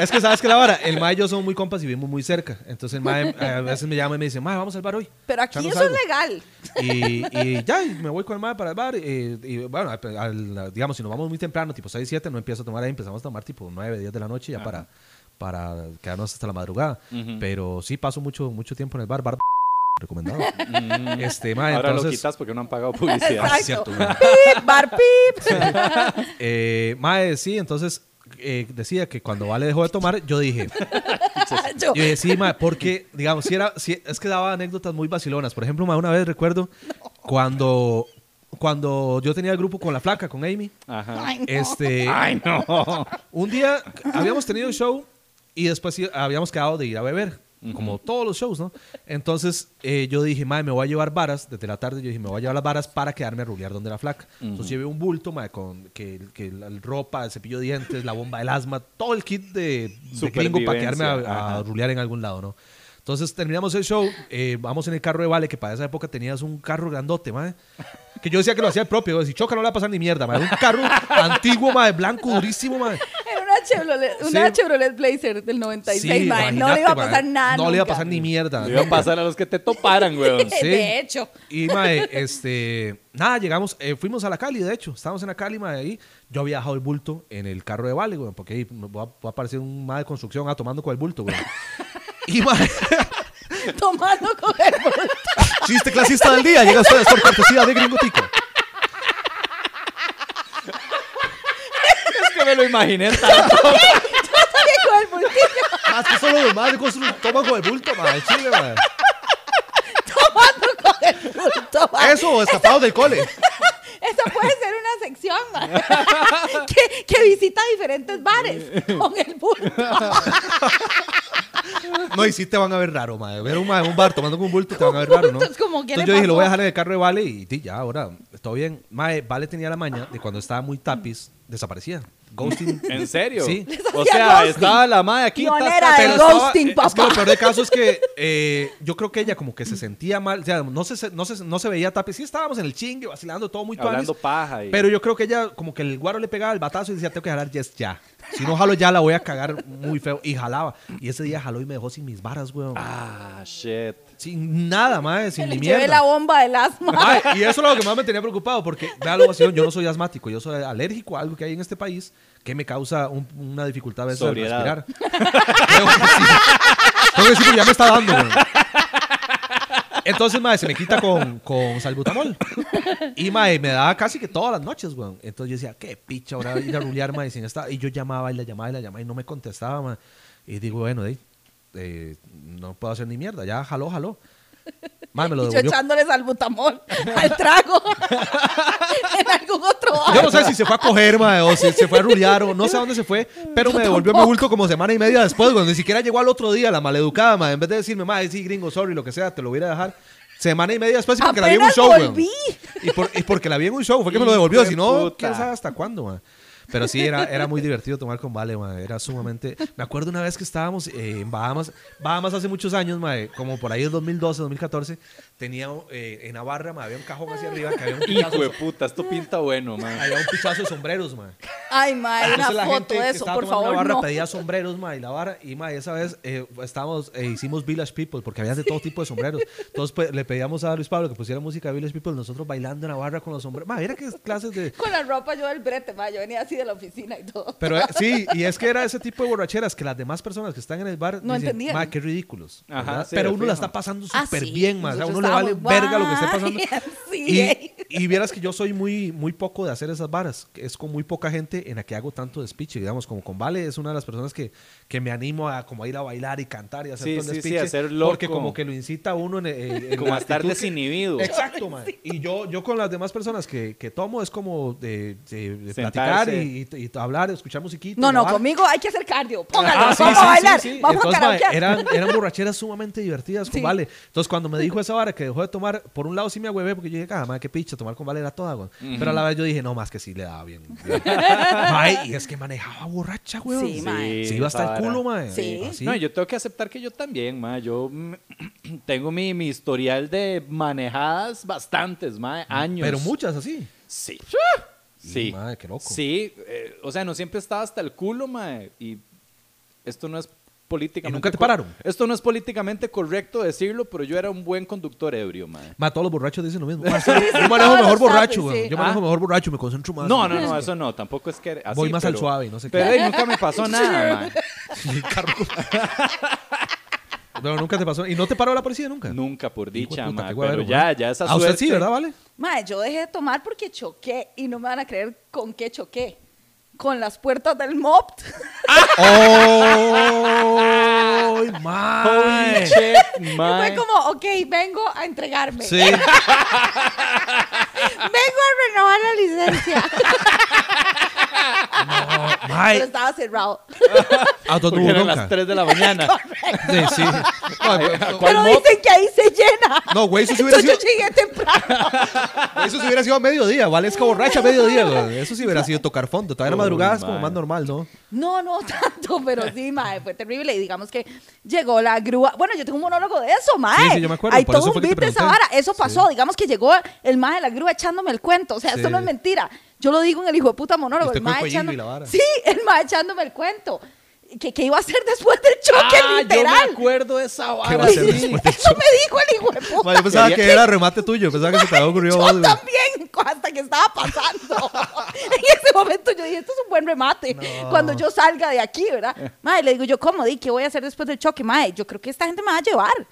es que sabes que la vara, el mae y yo somos muy compas y vivimos muy cerca. Entonces el mae eh, a veces me llama y me dice, mae, vamos al bar hoy. Pero aquí Echarnos eso algo". es legal. Y, y ya, y me voy con el mae para el bar. Y, y bueno, al- al- digamos, si nos vamos muy temprano, tipo 6, 7, no empiezo a tomar ahí, empezamos a tomar tipo 9, 10 de la noche ya para, para quedarnos hasta la madrugada. Pero sí paso mucho, mucho tiempo en el bar, bar *laughs* recomendado. Este, mae, Ahora lo entonces, quitas porque no han pagado publicidad. Ah, sí, cierto. Pip, bar pip. eh, mae, sí, entonces eh, decía que cuando Vale dejó de tomar, yo dije, *laughs* Yo, Yo dije, sí, ma, porque, digamos, si era, si- es que daba anécdotas muy vacilonas. Por ejemplo, ma, una vez recuerdo cuando cuando yo tenía el grupo con la flaca, con Amy, Ajá. Ay, no. este, Ay, no. un día habíamos tenido el show y después habíamos quedado de ir a beber, como todos los shows, ¿no? Entonces eh, yo dije, madre, me voy a llevar varas, desde la tarde yo dije, me voy a llevar las varas para quedarme a rulear donde la flaca. Entonces llevé un bulto, madre, con que, que la ropa, el cepillo de dientes, la bomba del asma, todo el kit de, de gringo para quedarme a, a rulear en algún lado, ¿no? Entonces terminamos el show, eh, vamos en el carro de Vale, que para esa época tenías un carro grandote, madre. Que yo decía que lo hacía el propio. Si choca no le va a pasar ni mierda, madre. Un carro antiguo, madre, blanco, durísimo, madre. Era una Chevrolet, una Sí. Chevrolet Blazer del 96, Sí, mae. No le iba a pasar nada No le iba a pasar ni mierda. Le iba a pasar a los que te toparan, weón. *laughs* Sí. De hecho. Y, mae, este... Nada, llegamos... eh, fuimos a la Cali, de hecho. Estábamos en la Cali, mae, ahí. Yo había dejado el bulto en el carro de Vale, güey. Porque ahí me va, va a aparecer un mae de construcción ah, tomando con el bulto, güey. *laughs* Tomando con el bulto. Chiste clasista del día. Llega a ustedes por cortesía de Gringo Tico. Es que me lo imaginé tanto. Con el bultillo. Más que solo los construcción toman con el bulto, mae. Chile, mae. Tomando con el bulto, mae. Eso, o escapados del cole. Eso puede ser una sección, *laughs* que, que visita diferentes bares con el bulto. *laughs* No, y sí te van a ver raro, madre. Ver un, bar tomando con un bulto te van a ver raro, ¿no? Entonces, como, ¿qué Entonces yo dije, lo voy a dejar en el carro de Vale y di, ya, ahora, todo bien. Mae, Vale tenía la maña de cuando estaba muy tapiz, desaparecía. Ghosting. *laughs* ¿En serio? Sí. O sea, ghosting. estaba la madre aquí. Pionera del estaba- ghosting, Es que lo papá. peor de caso es que *laughs* eh, yo creo que ella como que se sentía mal, o sea, no se, no se, no se veía tapiz. Sí estábamos en el chingue, vacilando, todo muy tuanis. Hablando paja. Y... Pero yo creo que ella, como que el guaro le pegaba el batazo y decía, tengo que jalar yes ya. Si no jalo ya, la voy a cagar muy feo. Y jalaba. Y ese día jaló y me dejó sin mis varas, weón. Ah, shit. Sin nada, madre, sin Le ni llevé mierda. la bomba del asma. Ay, y eso es lo que más me tenía preocupado, porque, vea la ovación, yo no soy asmático, yo soy alérgico a algo que hay en este país que me causa un- una dificultad a veces Sobriedad. respirar. *laughs* Tengo que decir que ya me está dando, güey. Entonces, madre, se me quita con, con salbutamol. Y, madre, me daba casi que todas las noches, güey. Entonces yo decía, qué picha, ahora ir a rulear, madre, sin esta. Y yo llamaba y la llamaba y la llamaba y no me contestaba, madre. Y digo, bueno, eh, no puedo hacer ni mierda, ya jaló, jaló. Madre, me lo Y yo devolvió. echándole salbutamol al trago *laughs* en algún otro bar. Yo no sé si se fue a coger, mae, o si se fue a rulear, o no sé a dónde se fue, pero me devolvió mi bulto como semana y media después, cuando ni siquiera llegó al otro día, la maleducada, mae. En vez de decirme, mae, sí, gringo, sorry, lo que sea, te lo voy a dejar. Semana y media después, y porque la vi en un show, volví. Y, por- y porque la vi en un show, fue que me lo *laughs* devolvió, si no, quién sabe hasta cuándo, mae. Pero sí, era, era muy divertido tomar con Vale, mae. Era sumamente... Me acuerdo una vez que estábamos eh, en Bahamas, Bahamas hace muchos años, mae, como por ahí en 2012, 2014, tenía eh, en Navarra, mae, había un cajón hacia arriba que había un *laughs* Hijo pichazo, de puta, esto pinta bueno, man. había un pichazo de sombreros, mae. Ay, mae, una la foto gente de que eso, por favor, la barra no. pedía sombreros, ma, y la barra, y ma, esa vez eh, estábamos, eh, hicimos Village People, porque había de todo tipo de sombreros. Entonces pues, le pedíamos a Luis Pablo que pusiera música de Village People, nosotros bailando en la barra con los sombreros. Ma, mira qué clases de... Con la ropa yo del brete, mae. Yo venía así de la oficina y todo. Pero eh, sí, y es que era ese tipo de borracheras que las demás personas que están en el bar No dicen, entendían. ma, qué ridículos. Ajá, sí, Pero uno la fijo. está pasando Ah, súper sí, bien, ma. O sea, uno vale verga lo que esté pasando. *laughs* Y, y vieras que yo soy muy, muy poco de hacer esas varas. Es con muy poca gente en la que hago tanto despiche. Digamos, como con Vale es una de las personas que, que me animo a, como a ir a bailar y cantar y hacer Sí, todo el sí, despiche. hacer loco. Porque como que lo incita a uno en, en- en Como a estar desinhibido. Exacto, man. Y yo, yo con las demás personas que, que tomo es como de, de- platicar y, y- y hablar, escuchar musiquita. No, no, conmigo hay que hacer cardio. Póngalo, Ah, sí, vamos sí, a bailar, sí, sí. vamos Entonces, a karaokear. eran, eran borracheras sumamente divertidas con Sí. Vale. Entonces, cuando me dijo *laughs* esa vara que dejó de tomar, por un lado sí me agüevé porque yo dije, ah, madre, qué picha, tomar con Vale era toda, güey. Pero a la vez yo dije, no, más que sí le daba bien. *laughs* bien. Mae, y es que manejaba borracha, güey. Sí, mae. Se iba hasta el culo, mae. Sí. Así. No, yo tengo que aceptar que yo también, ma. Yo *clears throat* tengo mi, mi historial de manejadas bastantes, ma, años. Pero muchas así. Sí. Y, Sí. mae, qué loco. Sí, eh, o sea, no siempre estaba hasta el culo, ma. Y esto no es políticamente... ¿Y nunca te pararon? Esto no es políticamente correcto decirlo, pero yo era un buen conductor ebrio, ma. Ma, todos los borrachos dicen lo mismo. *laughs* Ma, sí, yo manejo mejor borracho, güey. sí. Yo manejo Ah. mejor borracho, me concentro más. No, no, no, eso no. Tampoco es que... así, Voy más al suave y no sé qué. Pero nunca me pasó *laughs* nada. Pero nunca te pasó. ¿Y no te paró la policía nunca? Nunca, por dicha, puta, ma. Pero ya, ya esa A usted sí, ¿verdad, Vale? Mae, yo dejé de tomar porque choqué y no me van a creer con qué choqué. Con las puertas del MOPT. ¡Oh! *laughs* Holy ¡Mae! shit, fue como, ok, vengo a entregarme. Sí. *laughs* Vengo a renovar la licencia. *laughs* No, mae, Pero estaba cerrado. auto Porque tuvo eran las 3 de la mañana. Sí, sí. *laughs* No, ¿Cuál Pero mop? dicen que ahí se llena. No, güey, eso sí hubiera Entonces sido, yo llegué temprano. eso sí hubiera sido a mediodía. Vale, es como borracha a mediodía, güey. Eso sí hubiera sido tocar fondo. Todavía la Uy, madrugada es como mae. más normal, ¿no? No, no tanto, pero sí, mae, fue terrible. Y digamos que llegó la grúa. Bueno, yo tengo un monólogo de eso, mae. Sí, sí, yo me acuerdo, Hay por todo eso un fue que te beat de esa pregunté. vara. Eso pasó. Digamos que llegó el mae de la grúa echándome el cuento. O sea, esto Sí. no es mentira. Yo lo digo en el hijo de puta monólogo. El cuellillo echando... vara. Sí, el mae echándome el cuento. Que, que iba a hacer después del choque, Ah, yo me literal. acuerdo de esa ¿Qué va vara. a hacer después del *laughs* Eso me dijo el hijo de puta. Mae, yo pensaba que era remate tuyo. Pensaba que se te había ocurrido *laughs* Yo güey. también, hasta que estaba pasando. *laughs* en ese momento yo dije, esto es un buen remate. Cuando yo salga de aquí, ¿verdad? Mae, le digo yo, ¿cómo? Di, ¿Qué voy a hacer después del choque? Mae, yo creo que esta gente me va a llevar.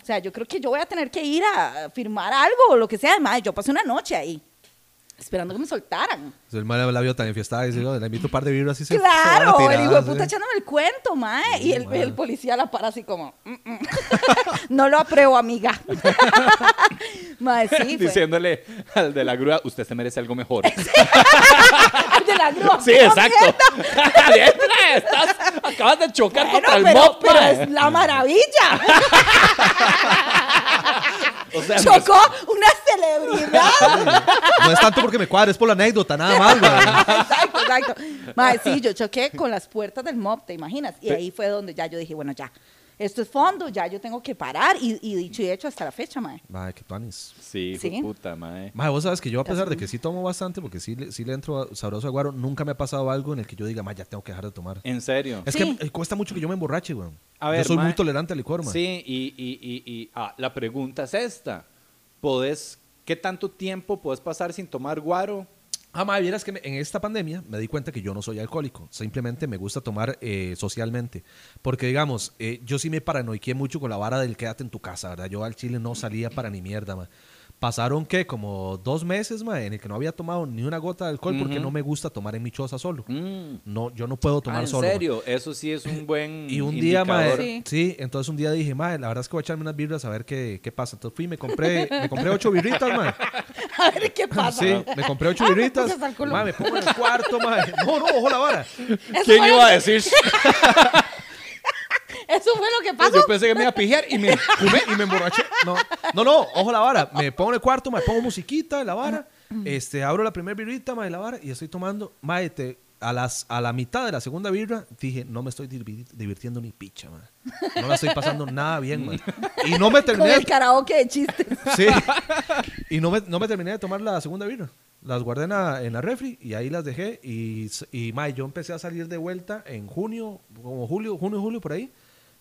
O sea, yo creo que yo voy a tener que ir a firmar algo o lo que sea. Mae, yo pasé una noche ahí, esperando que me soltaran. El mae la vio tan enfiestada y dice, "Oh, le invito un par de vibras y se se van a Claro, tirar, el hijo de sí. puta echándome el cuento, mae. y el, policía la para así como, "Mm, mm". *laughs* no lo apruebo, amiga. *laughs* mae, sí, fue. Diciéndole al de la grúa, usted se merece algo mejor. *laughs* De la grúa. Sí, "No, exacto. mierda". *laughs* Diantre, estás, acabas de chocar Bueno, contra el pero, mop, pero es la maravilla. *laughs* O sea, Chocó una celebridad. No es tanto porque me cuadre, es por la anécdota, nada más, güey. exacto, exacto. Mae, sí, yo choqué con las puertas del mob, ¿te imaginas? Y ahí fue donde ya yo dije, bueno, ya, esto es fondo, ya yo tengo que parar. Y, y dicho y hecho hasta la fecha, mae. Mae, qué tuanis. Sí, Sí. puta, mae. Mae, vos sabes que yo, a pesar de que sí tomo bastante, porque sí, le- sí le entro a- sabroso a guaro, nunca me ha pasado algo en el que yo diga, mae, ya tengo que dejar de tomar. En serio. Es Sí. que eh, cuesta mucho que yo me emborrache, güey. A ver, yo soy mae. muy tolerante al licor, man. Sí, y, y, y, y ah, la pregunta es esta. ¿Podés, ¿Qué tanto tiempo puedes pasar sin tomar guaro? Ah, vieras que en esta pandemia me di cuenta que yo no soy alcohólico. Simplemente me gusta tomar eh, socialmente. Porque, digamos, eh, yo sí me paranoiqué mucho con la vara del quédate en tu casa, ¿verdad? Yo al Chile no salía para ni mierda, ma. Pasaron, ¿qué? Como dos meses, ma, en el que no había tomado ni una gota de alcohol porque no me gusta tomar en mi choza solo. Mm. No, yo no puedo Ah, tomar ¿En solo. ma. serio? Eso sí es un *clears throat* buen Y un día, mae, indicador. Sí. sí. entonces un día dije, mae, la verdad es que voy a echarme unas birras a ver qué, qué pasa. Entonces fui y me compré, me compré ocho birritas, mae. *laughs* A ver qué *laughs* pasa. Sí, me compré ocho Ah, birritas. Mae, me *laughs* pongo en el cuarto, mae. No, no, ojo la vara. Eso ¿Quién iba a que- decir? Eso fue lo que pasó. Yo pensé que me iba a pijear y me... *laughs* Fumé y me emborraché. No, no, no, ojo la vara. Me pongo en el cuarto, me pongo musiquita de la vara. Este, abro la primera birrita, mae, la vara y estoy tomando. Mae, te- a, las, a la mitad de la segunda birra dije, no me estoy divi- divirtiendo ni picha, mae. No la estoy pasando nada bien, mae. Y no me Con terminé. el karaoke de chistes. Sí. Y no me, no me terminé de tomar la segunda birra. Las guardé en la, en la refri y ahí las dejé. Y, y mae, yo empecé a salir de vuelta en junio, como julio, junio, julio, por ahí.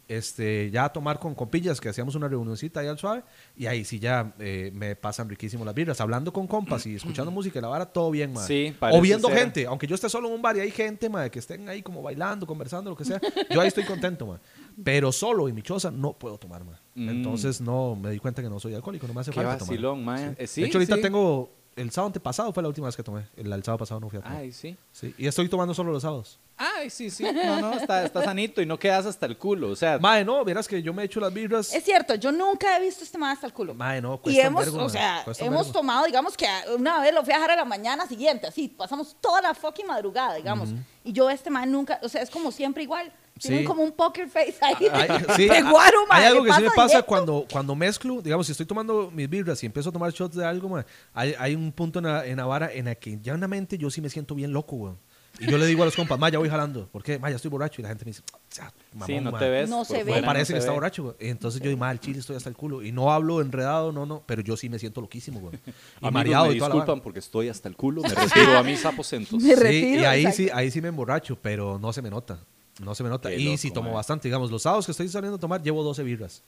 Este, ya a tomar con compillas, que hacíamos una reunioncita ahí al suave. Y ahí sí ya eh, me pasan riquísimo las birras. Hablando con compas y escuchando música y la vara, todo bien, mae. Sí, O viendo ser. gente. Aunque yo esté solo en un bar y hay gente, mae, que estén ahí como bailando, conversando, lo que sea. Yo ahí estoy contento, mae. Pero solo en mi choza no puedo tomar, mae. Mm. Entonces no me di cuenta que no soy alcohólico, no me hace Qué falta tomar. mae. Eh, sí, de hecho, ahorita sí. tengo. El sábado antepasado fue la última vez que tomé. El, el sábado pasado no fui a tomar. Ay, sí. Sí. Y estoy tomando solo los sábados. Ay, sí, sí. No, no, está, está sanito y no quedas hasta el culo. O sea, Mae, no, verás que yo me echo las birras. Es cierto, yo nunca he visto este más hasta el culo. Mae, no, y cuesta un hemos, vergo, o mae, sea, cuesta un hemos vergo. tomado, digamos que una vez lo fui a dejar a la mañana siguiente, así, pasamos toda la fucking madrugada, digamos. Y yo este man nunca, o sea, es como siempre igual. Tienen Sí. como un poker face ahí. Hay, sí, *laughs* de guaro, hay mae, algo que sí me pasa cuando, cuando mezclo, digamos, si estoy tomando mis birras y empiezo a tomar shots de algo, mae, hay, hay un punto en la, en la vara en la que ya una mente yo sí me siento bien loco, weón. Y yo le digo a los compas, ma, ya voy jalando. ¿Por qué? Ma, ya estoy borracho. Y la gente me dice, "O sea, mamón, sí, no ma". te ves. No por se ve. No parece se que está ve. borracho, güey. Entonces yo digo, mal, chile, estoy hasta el culo. Y no hablo enredado, no, no. Pero yo sí me siento loquísimo, güey. Y Amigos, mareado me y toda la vara. disculpan porque estoy hasta el culo. Me *laughs* retiro a mis aposentos. Me Sí, retiro, y ahí exacto. sí, ahí sí me emborracho, pero no se me nota. No se me nota. Qué y loco, sí tomo mae. bastante. Digamos, los sábados que estoy saliendo a tomar, llevo 12 birras.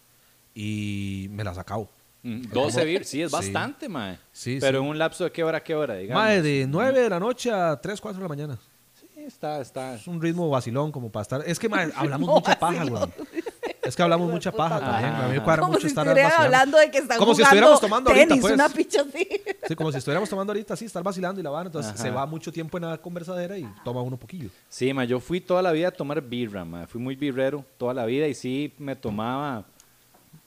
Y me las acabo. Mm, 12 *laughs* bir, sí, es Sí. bastante, mae. Sí, Pero sí. en un lapso de qué hora qué hora, digamos. Mae, de 9 de la noche a 3, 4 de la mañana. Sí, está, está. Es un ritmo vacilón como para estar. Es que mae, *laughs* hablamos mucha paja, güey. Es que hablamos mucha paja también. A mí me cuadra Como mucho si estar vacilando. hablando de que están Como si estuviéramos tomando ahorita, tenis, pues. una picha así. Sí, como si estuviéramos tomando ahorita, sí, estar vacilando y la van. Entonces Ajá. se va mucho tiempo en la conversadera y toma uno poquillo. Sí, ma, yo fui toda la vida a tomar birra, ma. Fui muy birrero toda la vida y sí me tomaba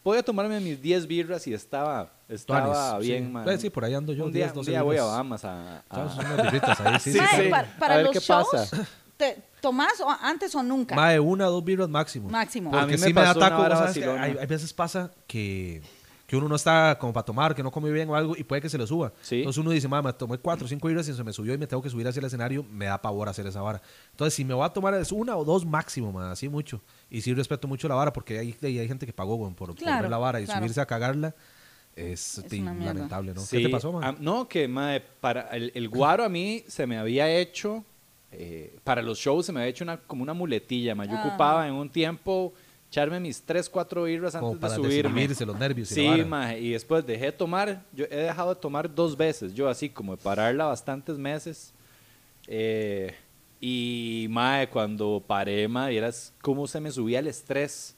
podía tomarme mis 10 birras y estaba, estaba Tuanis, bien, sí. Pues por ahí ando yo, Un día, 10, un 12 día voy a. Bahamas a... a- Echamos unas birritas ahí, sí, *laughs* Sí, sí, Mae, sí. para, A ver los qué shows, pasa. Te, ¿tomás o antes o nunca? Mae, una o dos birras máximo. Máximo. A mí Porque me sí me da pasó una taco, vara ¿sabes qué? vacilona. hay, hay veces pasa que, que uno no está como para tomar, que no come bien o algo y puede que se le suba. Sí. Entonces uno dice, mamá, me tomé cuatro o cinco birras y se me subió y me tengo que subir hacia el escenario, me da pavor hacer esa vara. Entonces, si me voy a tomar es una o dos máximo, ma, así mucho. Y sí respeto mucho la vara porque hay, hay gente que pagó weón, por, por Claro, ver la vara y claro. subirse a cagarla es, Es ti, una mierda. lamentable, ¿no? Sí, ¿Qué te pasó, man? ah, no, que mae, para el, el guaro a mí se me había hecho, eh, para los shows se me había hecho una, como una muletilla, mae. Yo Ajá. ocupaba en un tiempo echarme mis 3, 4 birras Como antes de para subirme. desinhibirse los nervios y la Sí, vara. mae, y después dejé de tomar, yo he dejado de tomar dos veces, yo así como de pararla bastantes meses. Eh, y mae, cuando paré, mae, vieras cómo se me subía el estrés.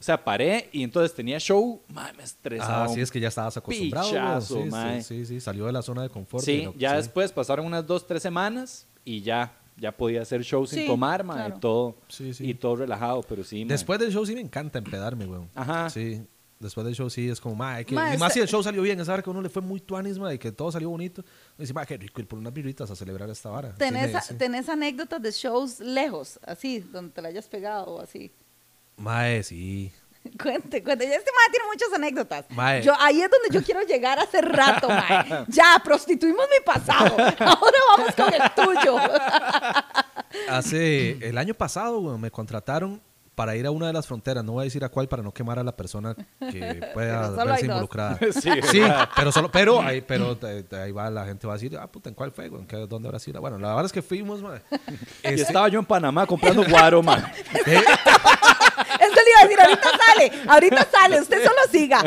O sea, paré y entonces tenía show, mae, me estresaba. Ah, sí, un es que ya estabas acostumbrado. pichazo, sí, sí, mae. sí, sí, salió de la zona de confort. Sí, pero- ya sí. después pasaron unas dos, tres semanas y ya, ya podía hacer show sin Sí, tomar, mae, claro. todo, Sí, sí. y todo relajado, pero sí, mae. Después del show sí me encanta empedarme, weón. Ajá. Sí. Después del show sí es como, ma, hay que... Ma, y más si el show salió bien, esa hora que a uno le fue muy tuanis, ma, y que todo salió bonito. Dice, ma, qué rico ir por unas birritas a celebrar esta vara. ¿Tenés, a- tenés anécdotas de shows lejos, así, donde te la hayas pegado o así? Mae, sí. *laughs* Cuente, cuente. Ya Este mae tiene muchas anécdotas. Mae. Yo, ahí es donde yo quiero llegar hace rato, mae. *laughs* Ya, prostituimos mi pasado. Ahora vamos con el tuyo. *laughs* Hace... El año pasado, weón, me contrataron para ir a una de las fronteras. No voy a decir a cuál para no quemar a la persona que pueda verse involucrada. Sí, Sí, pero solo, pero ahí, pero ahí va la gente va a decir, ah, puta, ¿en cuál fue? ¿En qué- ¿Dónde habrá sido? Bueno, la verdad es que fuimos, mae. Y Este- estaba yo en Panamá comprando guaro, man. eh, Eso le iba a decir, ahorita sale, ahorita sale, usted solo siga.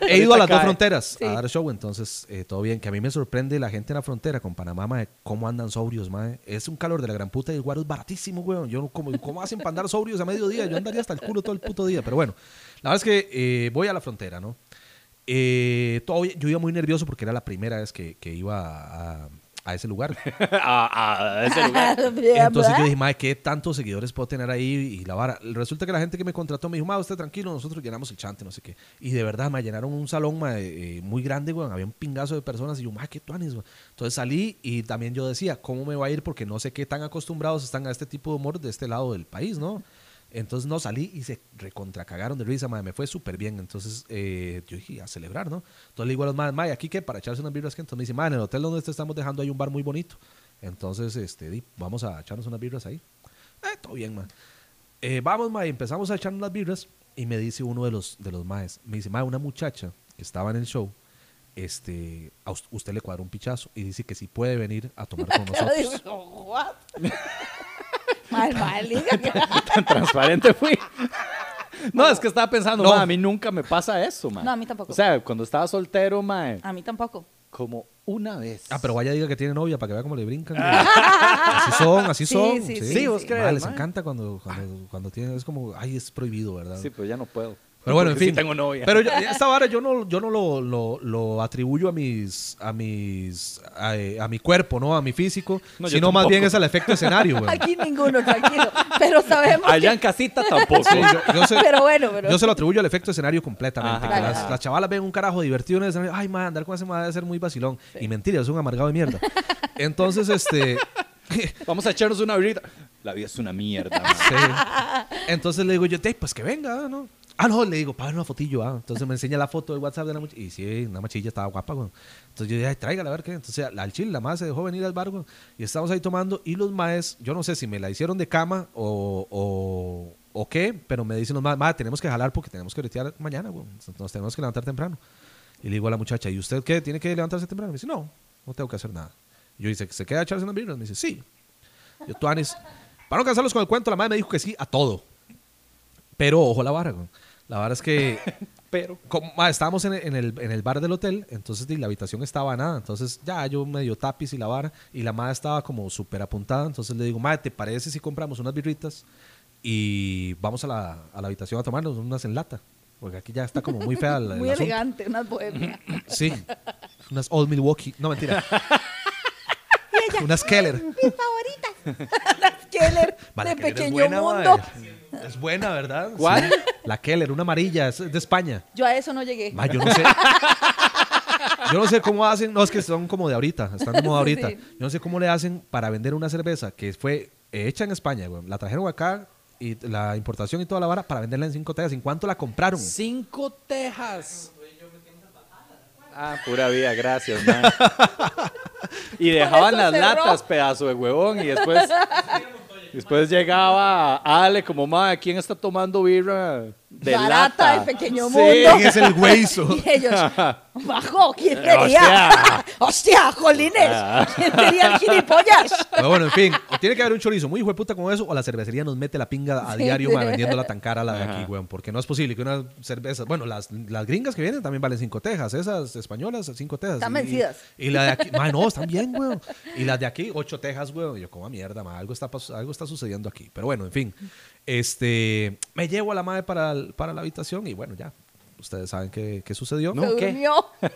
*laughs* He ido a las dos fronteras Sí. a dar show, entonces eh, todo bien. Que a mí me sorprende la gente en la frontera con Panamá, mae, cómo andan sobrios, mae. Es un calor de la gran puta y el guaro es baratísimo, weón. Yo, no- como, ¿Cómo hacen para andar sobrios a mediodía? Yo andaría hasta el culo todo el puto día. Pero bueno, la verdad es que eh, voy a la frontera, ¿no? Eh, yo iba muy nervioso porque era la primera vez que, que iba a, a ese lugar. *laughs* a, a ese *laughs* lugar. Entonces yo dije, madre, ¿qué tantos seguidores puedo tener ahí? Y la vara. Resulta que la gente que me contrató me dijo, madre, usted tranquilo, nosotros llenamos el chante, no sé qué. Y de verdad, me llenaron un salón ma, eh, muy grande, weón. Había un pingazo de personas y yo, madre, qué tuanis, weón. Entonces salí y también yo decía, ¿cómo me va a ir? Porque no sé qué tan acostumbrados están a este tipo de humor de este lado del país, ¿no? Entonces no salí y se recontracagaron de risa, madre, me fue súper bien. Entonces eh, yo dije, a celebrar, ¿no? Entonces le digo a los madres, madre, ¿aquí qué? Para echarse unas birras que entonces me dice, madre, en el hotel donde te estamos dejando hay un bar muy bonito. Entonces, este, di, vamos a echarnos unas birras ahí. Eh, todo bien, man. Eh, vamos, ma, y empezamos a echarnos las birras y me dice uno de los, de los maes, me dice, ma, una muchacha que estaba en el show, este, a us- usted le cuadró un pichazo y dice que si puede venir a tomar *laughs* con nosotros. *laughs* Mal, mal, Tan transparente fui. No, es que estaba pensando, No. ma, a mí nunca me pasa eso, man. No, a mí tampoco. O sea, cuando estaba soltero, man, A mí tampoco. como una vez. Ah, pero vaya diga que tiene novia para que vea cómo le brincan. güey. así son, así Sí, son. sí, sí, vos Ma, crees, les ma. encanta cuando, cuando, cuando tienen, es como, ay, es prohibido, ¿verdad? Sí, pero ya no puedo. Pero bueno, en fin. Sí tengo novia. Pero yo- *laughs* esta vara yo no, yo no lo, lo, lo atribuyo a mis, a mis, a, a mi cuerpo, ¿no? A mi físico, No, sino más bien es al efecto escenario, güey. Aquí ninguno, tranquilo. Pero sabemos Allá que... en casita tampoco. Sí, yo, yo sé- Pero bueno, pero... yo se lo atribuyo al efecto escenario completamente. Ajá. que las, chavalas ven un carajo divertido en el escenario. Ay, man, andar con ese man debe ser muy vacilón. Y mentira, es un amargado de mierda. Entonces, este. *laughs* Vamos a echarnos una birrita. La vida es una mierda, sí. Entonces le digo yo, "Ey, pues que venga, ¿no? Ah, no, le digo, para una fotillo, ah. Entonces me enseña la foto del WhatsApp de la muchacha. Y sí, una machilla estaba guapa, güey. Entonces yo dije, "Ay, tráigala a ver qué. Entonces al chile, la madre se dejó venir al bar. Y estamos ahí tomando. Y los maes, yo no sé si me la hicieron de cama o, o, qué, pero me dicen los maes, madre, tenemos que jalar porque tenemos que retirar mañana, güey. Nos tenemos que levantar temprano. Y le digo a la muchacha, ¿y usted qué? ¿Tiene que levantarse temprano? Me dice, no, no tengo que hacer nada. Y yo dice, ¿se queda a echarse unas birras? Me dice, sí. Yo, Tuanis, para no cansarlos con el cuento, la madre me dijo que sí a todo. Pero ojo la vara, güey. La vara es que *laughs* Pero. como, ma, estábamos en el, en, el, en el bar del hotel, entonces la habitación estaba nada. Entonces ya yo medio tapiz y la vara, y la madre estaba como súper apuntada. Entonces le digo, madre, ¿te parece si compramos unas birritas y vamos a la, a la habitación a tomarnos unas en lata? Porque aquí ya está como muy fea el Muy elegante, unas bohemias. Sí, unas Old Milwaukee. No, mentira. *laughs* unas Keller. Mis favoritas. *laughs* Las Keller Vale, de Keller Pequeño buena, Mundo. Es buena, ¿verdad? ¿Cuál? Sí. La Keller, una amarilla, es de España. Yo a eso no llegué. Ma, yo no sé. Yo no sé cómo hacen, no, es que son como de ahorita, están de moda *laughs* ahorita. Sí. Yo no sé cómo le hacen para vender una cerveza que fue hecha en España, güey. La trajeron acá y la importación y toda la vara para venderla en cinco tejas. ¿En cuánto la compraron? Cinco tejas. Ah, pura vida, gracias, man. *laughs* Y dejaban las cerró. latas, pedazo de huevón, y después, *laughs* después llegaba Ale como, ma, ¿quién está tomando birra de Barata, lata? el pequeño Sí. mundo. ¿Quién es el hueso? *laughs* Y ellos, bajo, ¿quién sería? hostia. *laughs* Hostia, jolines. Ah. ¿Quién sería el gilipollas? *laughs* Pero bueno, en fin, o tiene que haber un chorizo muy hijo de puta con eso, o la cervecería nos mete la pinga a Sí. diario ma, vendiéndola tan cara la de aquí, weón. Porque no es posible que una cerveza. Bueno, las, las gringas que vienen también valen cinco tejas, esas españolas, cinco tejas. Están Y- vencidas. Y, la de aquí, ma, no, están bien, weón. Y las de aquí, ocho tejas, weón. Y yo, como mierda, ma, algo está, algo está sucediendo aquí. Pero bueno, en fin. Este, me llevo a la madre para, el- para la habitación y bueno, ya. Ustedes saben qué, qué sucedió. No. ¿qué? durmió. *laughs*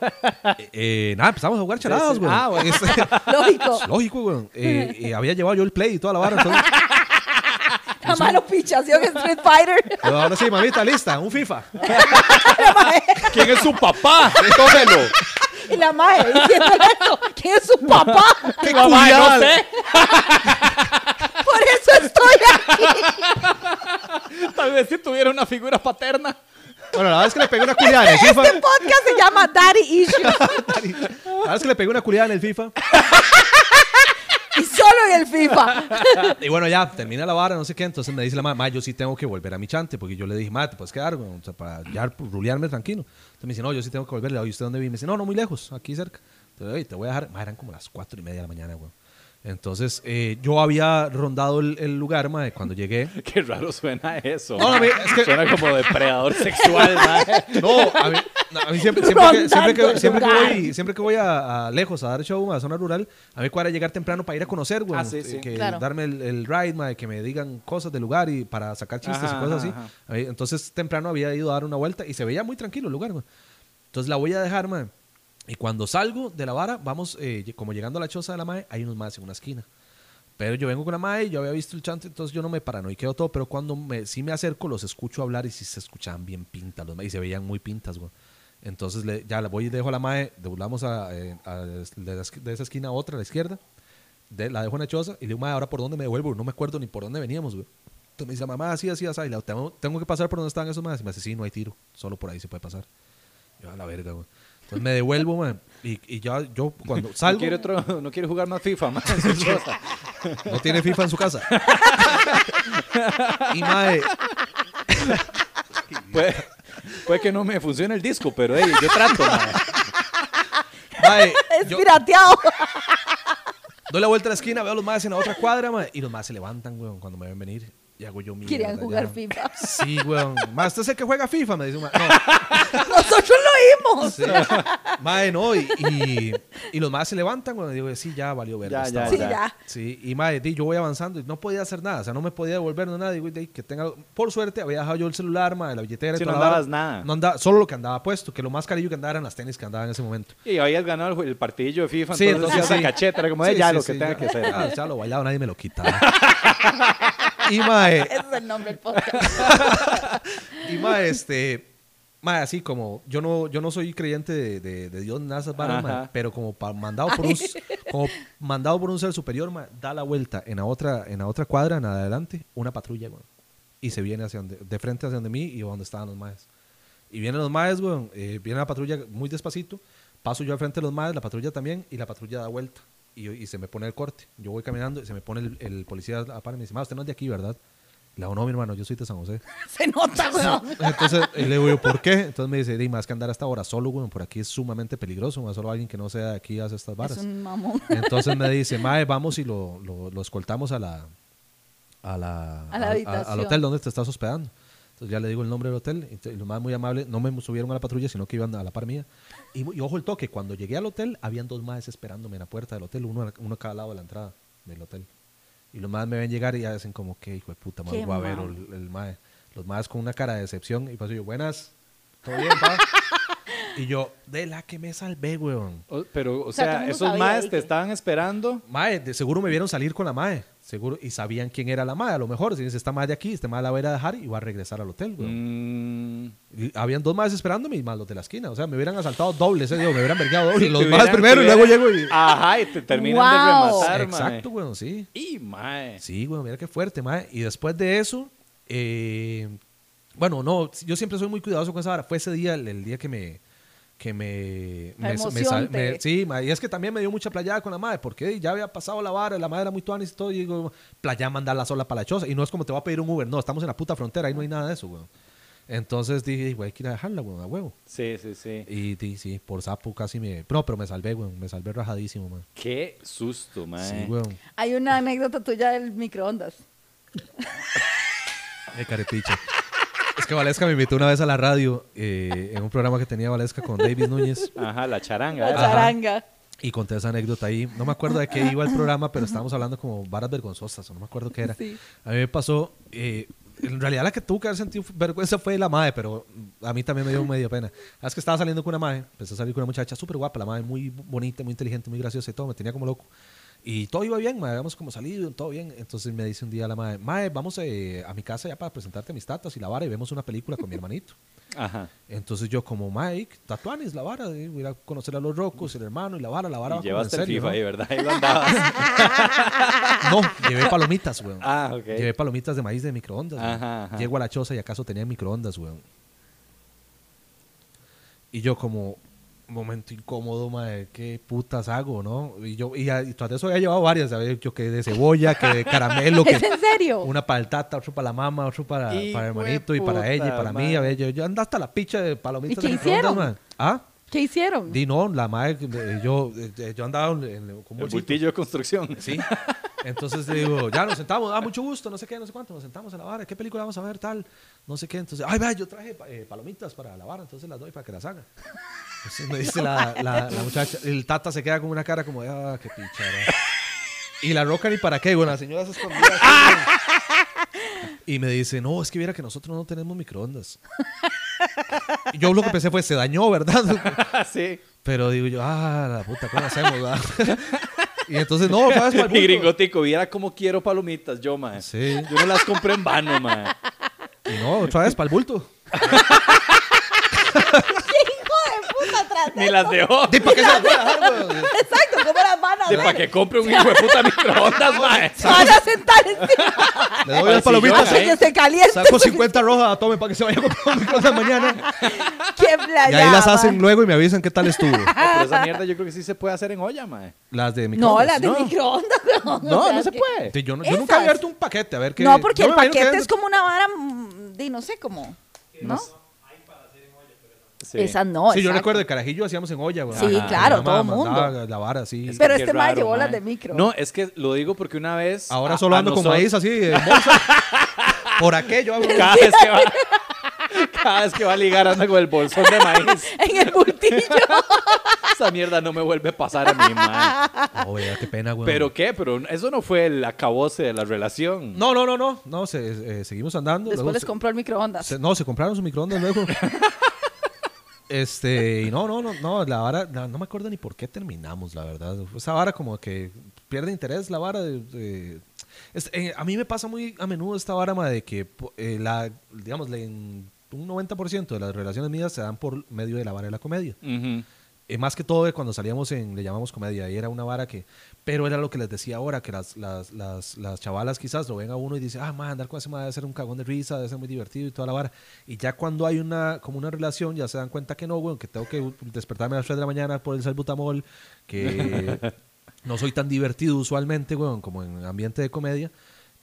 Eh, eh, nada, empezamos a jugar charadas, weón. Ah, bueno. Este, *laughs* Lógico. *laughs* Lógico, weón. Eh, había llevado yo el play y toda la vara. entonces- La mano pichación en Street Fighter. Pero ahora sí, mamita, lista, un FIFA. ¿Quién es su papá? Tómelo. *laughs* Y la madre diciendo eso. ¿Quién es su papá? *laughs* ¡Qué Mamá, culiada! no sé. *laughs* Por eso estoy aquí. Tal vez si tuviera una figura paterna. Bueno, la verdad es que le pegué una culiada en el FIFA. Este podcast se llama Daddy Issues. La verdad es que le pegué una culiada en el FIFA. Y solo en el FIFA. Y bueno, ya termina la vara, no sé qué. Entonces me dice la mamá, yo sí tengo que volver a mi chante. Porque yo le dije, ma, te puedes quedar, o sea, para ya rulearme tranquilo. Entonces me dice, no, yo sí tengo que volver. Le digo, ¿y usted dónde vive? Me dice, no, no, muy lejos, aquí cerca. Entonces, "Oye, te voy a dejar. Eran como las cuatro y media de la mañana, güey. Entonces, eh, yo había rondado el, el lugar, ma, cuando *laughs* llegué. Qué raro suena eso. No, a mí, es que- Suena como depredador *laughs* sexual, man. No, a mí, no, a mí siempre, siempre, que, siempre, que, siempre que voy, siempre que voy a, a lejos a dar show a zona rural, a mí cuadra llegar temprano para ir a conocer, güey. Ah, sí, sí. Que Claro. darme el, el ride, ma, que me digan cosas del lugar y para sacar chistes Ajá, y cosas así. ajá. Entonces temprano había ido a dar una vuelta y se veía muy tranquilo el lugar, güey. Entonces la voy a dejar, ma. Y cuando salgo de la vara, vamos, eh, como llegando a la choza de la mae, hay unos más en una esquina. Pero yo vengo con la mae, yo había visto el chante, entonces yo no me paranoiqueo todo, pero cuando me, sí me acerco, los escucho hablar y sí se escuchaban bien pintas los y se veían muy pintas, güey. Entonces le- ya la voy y dejo a la mae, doblamos a, eh, a- de, esa esquina a otra, a la izquierda, la dejo en la choza y le digo, mae, ahora por dónde me devuelvo, no me acuerdo ni por dónde veníamos, güey. Entonces me dice mamá, así, así, así, y tengo que pasar por donde estaban esos más, y me dice, sí, no hay tiro, solo por ahí se puede pasar. Yo a la verga, güey. Entonces me devuelvo, man, y, y ya yo cuando No salgo... quiere, otro, no quiere jugar más FIFA, man. *laughs* No tiene FIFA en su casa. *laughs* y mae, *laughs* Puede, puede que no me funcione el disco, pero hey, yo trato, mae, Es yo pirateado. doy la vuelta a la esquina, veo a los más en la otra cuadra, mae, y los más se levantan, weón, cuando me ven venir. Y hago yo mierda. Querían jugar ya. FIFA. Sí, weón. Más, usted es el que juega FIFA, me dice. No, *laughs* Nosotros lo vimos. sí. Mae, no, y, y, y los más se levantan, weón. Y digo, sí, ya valió ver. Ya, ya, Sí, ya. Sí, y mae, di, yo voy avanzando y no podía hacer nada, o sea, no me podía devolver no nada. Digo, di, que tenga, por suerte había dejado yo el celular, mae, la billetera y Sí, no andabas nada. No andaba, solo lo que andaba puesto, que lo más carillo que andaba eran las tenis que andaba en ese momento. Y habías ganado el, el partidillo de FIFA, Sí, entonces entonces ya sí. cacheta como, Sí, ya sí, lo sí, que tenga ya. que ser. Ah, ya lo bailado, nadie me lo quita. *laughs* y mae, Ese es el nombre del podcast. *laughs* y mae, este, mae, así como, yo no, yo no soy creyente de, de, de Dios nada esas pero como pa- mandado por un, como mandado por un ser superior, mae, da la vuelta en la otra, en la otra cuadra, en adelante, una patrulla, güey. Y se viene hacia donde, de frente hacia donde mí y donde estaban los maes. Y vienen los maes, güey, eh, viene la patrulla muy despacito, paso yo al frente de los maes, la patrulla también, y la patrulla da vuelta. Y, y se me pone el corte. Yo voy caminando y se me pone el, el policía a par y me dice, ma, usted no es de aquí, ¿verdad? Le digo, no, mi hermano, yo soy de San José. *laughs* Se nota, weón. Entonces y le digo, yo, ¿por qué? Entonces me dice, di, más que andar hasta ahora solo, güey, por aquí es sumamente peligroso, más solo alguien que no sea de aquí hace estas varas. Es un mamón. Entonces me dice, Mae, vamos y lo, lo, lo escoltamos a la, a la, A la habitación. al hotel donde te estás hospedando. Entonces ya le digo el nombre del hotel y, los más muy amables no me subieron a la patrulla, sino que iban a la par mía. Y, y ojo el toque, cuando llegué al hotel, habían dos más esperándome en la puerta del hotel, uno, a- uno a cada lado de la entrada del hotel. Y los más me ven llegar y ya hacen como que hijo de puta, Qué va a ver el, el mae. Los más con una cara de decepción y paso yo, buenas, ¿todo bien, pa? y yo, de la que me salvé, weón. O- pero, o sea, esos maes te que- estaban esperando. Mae, de seguro me vieron salir con la mae. Seguro, y sabían quién era la madre. A lo mejor, si dice, esta madre de aquí, esta madre la voy a ir a dejar y va a regresar al hotel, weón. Mm, habían dos más esperándome y más los de la esquina. O sea, me hubieran asaltado doble ese día, me hubieran vergado doble. *laughs* te Los más hubieran- primero y luego llego y. Ajá, y te terminan Wow. de rematar, Exacto, weón, sí. Y, mae. Sí, güey, mira qué fuerte, mae. Y después de eso, eh, bueno, no, yo siempre soy muy cuidadoso con esa vara. Fue ese día, el, el día que me... Que me, me- me sí, y es que también me dio mucha playada con la madre, porque ya había pasado la vara, la madre era muy tuanis y todo, y digo, playa mandarla sola para la choza, y no es como te va a pedir un Uber, no, estamos en la puta frontera, ahí no hay nada de eso, güey. Entonces dije, güey, hay que ir a dejarla, güey, a huevo. Sí, sí, sí. Y di- sí, por sapo casi me... No, pero me salvé, güey, me salvé rajadísimo, man. Qué susto, mae. Sí, güey. Hay una anécdota tuya del microondas. De carepicha. Es que Valesca me invitó una vez a la radio eh, en un programa que tenía Valesca con David Núñez Ajá, la charanga. La ¿eh? Ajá. charanga. y conté esa anécdota ahí. No me acuerdo de qué iba el programa, pero estábamos hablando como varas vergonzosas, o no me acuerdo qué era. Sí. A mí me pasó, eh, en realidad la que tuvo que haber sentido vergüenza fue la madre, pero a mí también me dio medio pena. Es que estaba saliendo con una madre, empecé a salir con una muchacha súper guapa, la madre muy bonita, muy inteligente, muy graciosa y todo, me tenía como loco. Y todo iba bien, madre, habíamos como salido, todo bien. Entonces me dice un día la madre, madre, vamos eh, a mi casa ya para presentarte a mis tatas y la vara y vemos una película con mi hermanito. *laughs* Ajá. Entonces yo como Mike, tatuanis la vara, eh, voy a conocer a los rocos, el hermano y la vara, la vara. va Y como llevaste el serio, FIFA ¿no? ahí, ¿verdad? Ahí lo andabas. *laughs* No, llevé palomitas, weón. ah, ok. Llevé palomitas de maíz de microondas. Ajá, ajá. Llego a la choza y acaso tenía microondas, weón. Y yo como, momento incómodo, madre, qué putas hago, ¿no? Y yo, y, a- y tras de eso había llevado varias, ¿sabes? Yo que de cebolla, que de caramelo, *laughs* que ¿Es en serio? una para el tata, otro para la mamá, otro para, para el hermanito y para ella y para mí. madre. A ver, yo, yo ando hasta la picha de palomitas ¿Y qué hicieron? man. ¿Ah? ¿Qué hicieron? Di no, la madre, eh, yo, eh, yo andaba en, en- con El bultillo de construcción. Sí. Entonces digo, ya nos sentamos, ah, mucho gusto, no sé qué, no sé cuánto, nos sentamos en la vara, ¿qué película vamos a ver, tal? No sé qué. Entonces, ay, vea, yo traje pa- eh, palomitas para la vara, entonces las doy para que las haga. Entonces me dice la, la, la muchacha, el tata se queda con una cara como de, ah, qué pichara. Y la roca ni para qué, bueno, la señora se escondía. y me dice, no, es que viera que nosotros no tenemos microondas. Y yo lo que pensé fue, se dañó, ¿verdad? *laughs* sí. Pero digo yo, ah, la puta, ¿cómo hacemos, verdad? y entonces, no, ¿sabes para Y gringotico, viera cómo quiero palomitas yo, mae. Sí. Yo no las compré en vano, mae. Y no, otra vez para el bulto. *laughs* ¡Hijo de de Ni las dejó. ¿Y para qué se las voy a dejar, güey? Exacto, ¿cómo las van a De para que compre un hijo de puta microondas, *laughs* mae. Van a sentar encima. Le doy Para las palomitas. sillón, Para que se caliente. Saco 50 rojas, tome para que se vaya a comprar un microondas mañana. ¡Qué Y playa! ahí las hacen luego y me avisan qué tal estuvo. No, pero esa mierda yo creo que sí se puede hacer en olla, mae. Las de No, microondas. las de No. microondas. *laughs* No, No, no se puede. Yo, no- nunca había abierto un paquete, a ver qué. No, porque el paquete es- como una vara, mm, di, no sé cómo. ¿No? Sí. Esa no. Sí, yo recuerdo de carajillo hacíamos en olla, güey. Sí, Ajá. claro, todo mandaba mundo. La vara, sí. Es Pero que este mae llevó las de micro. No, es que lo digo porque una vez. Ahora a- solo a ando con maíz así, de bolsa. *laughs* Por aquello hago. Cada vez que va. Cada vez que va a ligar anda con el bolsón de maíz. *laughs* En el bultillo. *laughs* Esa mierda no me vuelve a pasar a mí, mae. Oh, qué pena, güey. ¿Pero qué? Pero eso no fue el acabose de la relación. No, no, no, no. No, se- eh, seguimos andando. Después luego les se- compró el microondas. se- no, se compraron su microondas luego. Este, y no, no, no, no, la vara, la- no me acuerdo ni por qué terminamos, la verdad. Esa vara como que pierde interés, la vara de... de- es- eh, a mí me pasa muy a menudo esta vara, de que, eh, la, digamos, en un 90% de las relaciones mías se dan por medio de la vara de la comedia. Ujú. Eh, más que todo cuando salíamos en, le llamamos comedia, y era una vara que, pero era lo que les decía ahora, que las, las, las, las chavalas quizás lo ven a uno y dicen, ah, man, andar con ese man debe ser un cagón de risa, debe ser muy divertido y toda la vara. Y ya cuando hay una, como una relación, ya se dan cuenta que no, güey, que tengo que despertarme a las 3 de la mañana por el salbutamol, que *laughs* no soy tan divertido usualmente, güey, como en ambiente de comedia,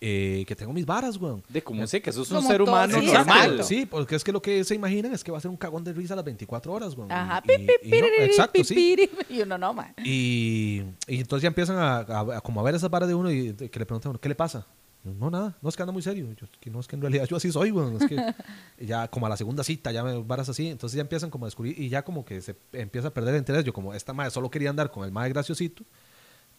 eh, que tengo mis varas, güey. De como sé que sos un Como ser todo, humano sí, normal. Sí, porque es que lo que se imaginan es que va a ser un cagón de risa a las 24 horas, güey. Ajá. Y- Pi, pi, y no, exacto, pi, sí. *laughs* Y uno no, man. Y, y entonces ya empiezan a, a- a como a ver esas varas de uno y de- que le preguntan a uno, ¿qué le pasa? No, nada, no es que anda muy serio. Yo, que no, es que en realidad yo así soy, güey. Es que *laughs* ya como a la segunda cita, ya me varas así. Entonces ya empiezan como a descubrir y ya como que se empieza a perder el interés. Yo como esta madre solo quería andar con el madre graciosito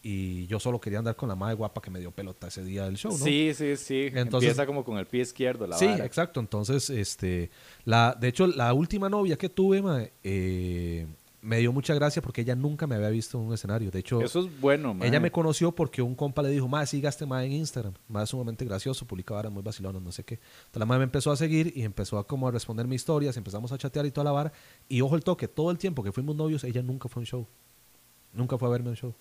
y yo solo quería andar con la madre guapa que me dio pelota ese día del show, ¿no? Sí, sí, sí. Entonces- Empieza como con el pie izquierdo la Sí, vara. exacto. Entonces, este, la, de hecho, la última novia que tuve, eh, me dio mucha gracia porque ella nunca me había visto en un escenario. De hecho, Eso es bueno, mae. ella me conoció porque un compa le dijo, más este mae en Instagram. Más sumamente gracioso, publica varas muy vacilonas, no sé qué. Entonces la mae me empezó a seguir y empezó a como a responder mis historias, empezamos a chatear y toda la vara. Y ojo el toque, todo el tiempo que fuimos novios, ella nunca fue a un show. Nunca fue a verme a un show.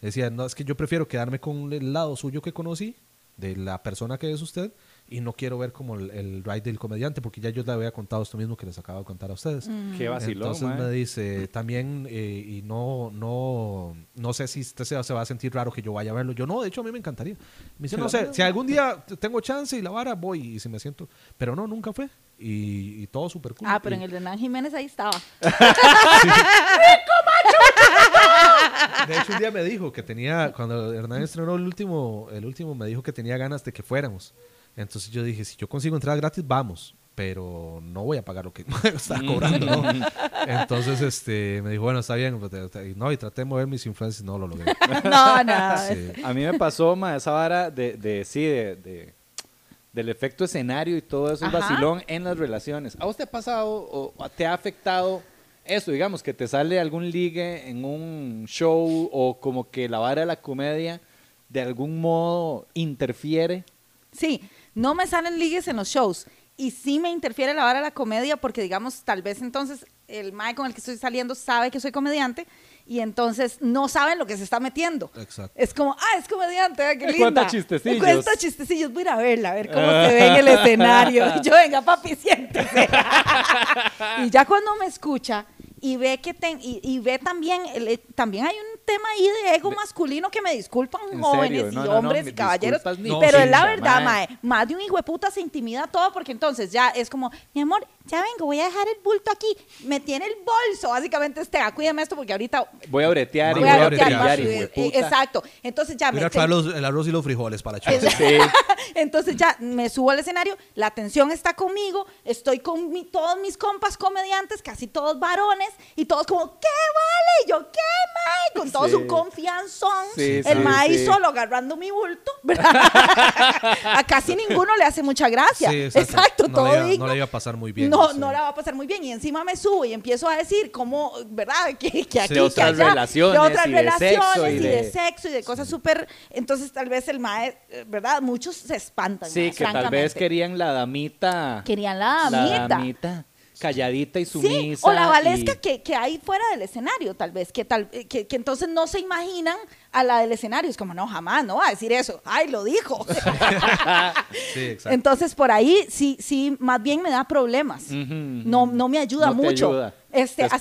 Decía, no, es que yo prefiero quedarme con el lado suyo que conocí, de la persona que es usted, y no quiero ver como el, el ride del comediante, porque ya yo le había contado esto mismo que les acabo de contar a ustedes. Qué vacilón, Entonces me dice, también, eh, y no, no, no sé si usted se, se va a sentir raro que yo vaya a verlo. Yo no, de hecho a mí me encantaría. Me dice, no sé, si algún día tengo chance y la vara, voy y si me siento. Pero no, nunca fue. Y, y todo súper cool. Ah, pero Y- en el de Nan Jiménez ahí estaba. *laughs* *laughs* De hecho, un día me dijo que tenía, cuando Hernán estrenó el último, el último, me dijo que tenía ganas de que fuéramos. Entonces yo dije, si yo consigo entradas gratis, vamos. Pero no voy a pagar lo que *laughs* está cobrando, ¿no? *laughs* Entonces este, me dijo, bueno, está bien. pues, No, y traté de mover mis influencias, no lo logré. *laughs* no, no. Sí. A mí me pasó, ma, esa vara de, de sí, de, de- del efecto escenario y todo eso, el Ajá. vacilón en las relaciones. ¿A usted ha pasado o te ha afectado eso, digamos, que te sale algún ligue en un show o como que la vara de la comedia de algún modo interfiere? Sí, no me salen ligues en los shows. Y sí me interfiere la vara de la comedia porque, digamos, tal vez entonces el mae con el que estoy saliendo sabe que soy comediante y entonces no saben lo que se está metiendo. Exacto. Es como, ah, es comediante, ah, qué linda. cuenta chistecillos. Cuenta chistecillos. Voy a ir a verla, a ver cómo se ve en el *laughs* escenario. Y yo, venga, papi, siéntese. *laughs* y ya cuando me escucha y ve que ten- y, y ve también, el- también hay un tema ahí de ego masculino que me disculpan ¿En jóvenes? No, y no, hombres y caballeros. pero es la verdad, mae. mae. Más de un hijo de puta se intimida todo porque entonces ya es como, mi amor, ya vengo, voy a dejar el bulto aquí. Me tiene el bolso. Básicamente, este, cuídame esto porque ahorita Voy a bretear y voy voy a a bretear, a Eh. Exacto. Entonces ya Voy a me. traer los- el arroz y los frijoles para. Sí. *laughs* Entonces ya me subo al escenario, la atención está conmigo, estoy con mi- todos mis compas comediantes, casi todos varones, y todos como, ¿qué vale? Y yo, ¿qué, mae? Con todo Sí. su confianzón. Sí, el sí. solo agarrando mi bulto, *laughs* ¿verdad? *laughs* a casi ninguno le hace mucha gracia. Sí, exacto. No todo le, iba, digno. no le iba a pasar muy bien. no, sí. no la va a pasar muy bien. Y encima me subo y empiezo a decir cómo, ¿verdad? *laughs* Que, que aquí, De otras que allá, relaciones de otras y de relaciones sexo y y de- de sexo y de cosas súper. Entonces, tal vez el mae, ¿verdad? Muchos se espantan. Sí, mae, que tal vez querían la damita. Querían la damita. damita, calladita y Sí, sumisa. o la valesca y- que, que hay fuera del escenario, tal vez, que, tal, eh, que, que entonces no se imaginan a la del escenario. Es como, no, jamás, no va a decir eso. Ay, lo dijo. *laughs* Sí, exacto. Entonces, por ahí sí, sí, más bien me da problemas. No, no me ayuda No te mucho. ayuda. Este, Te hace-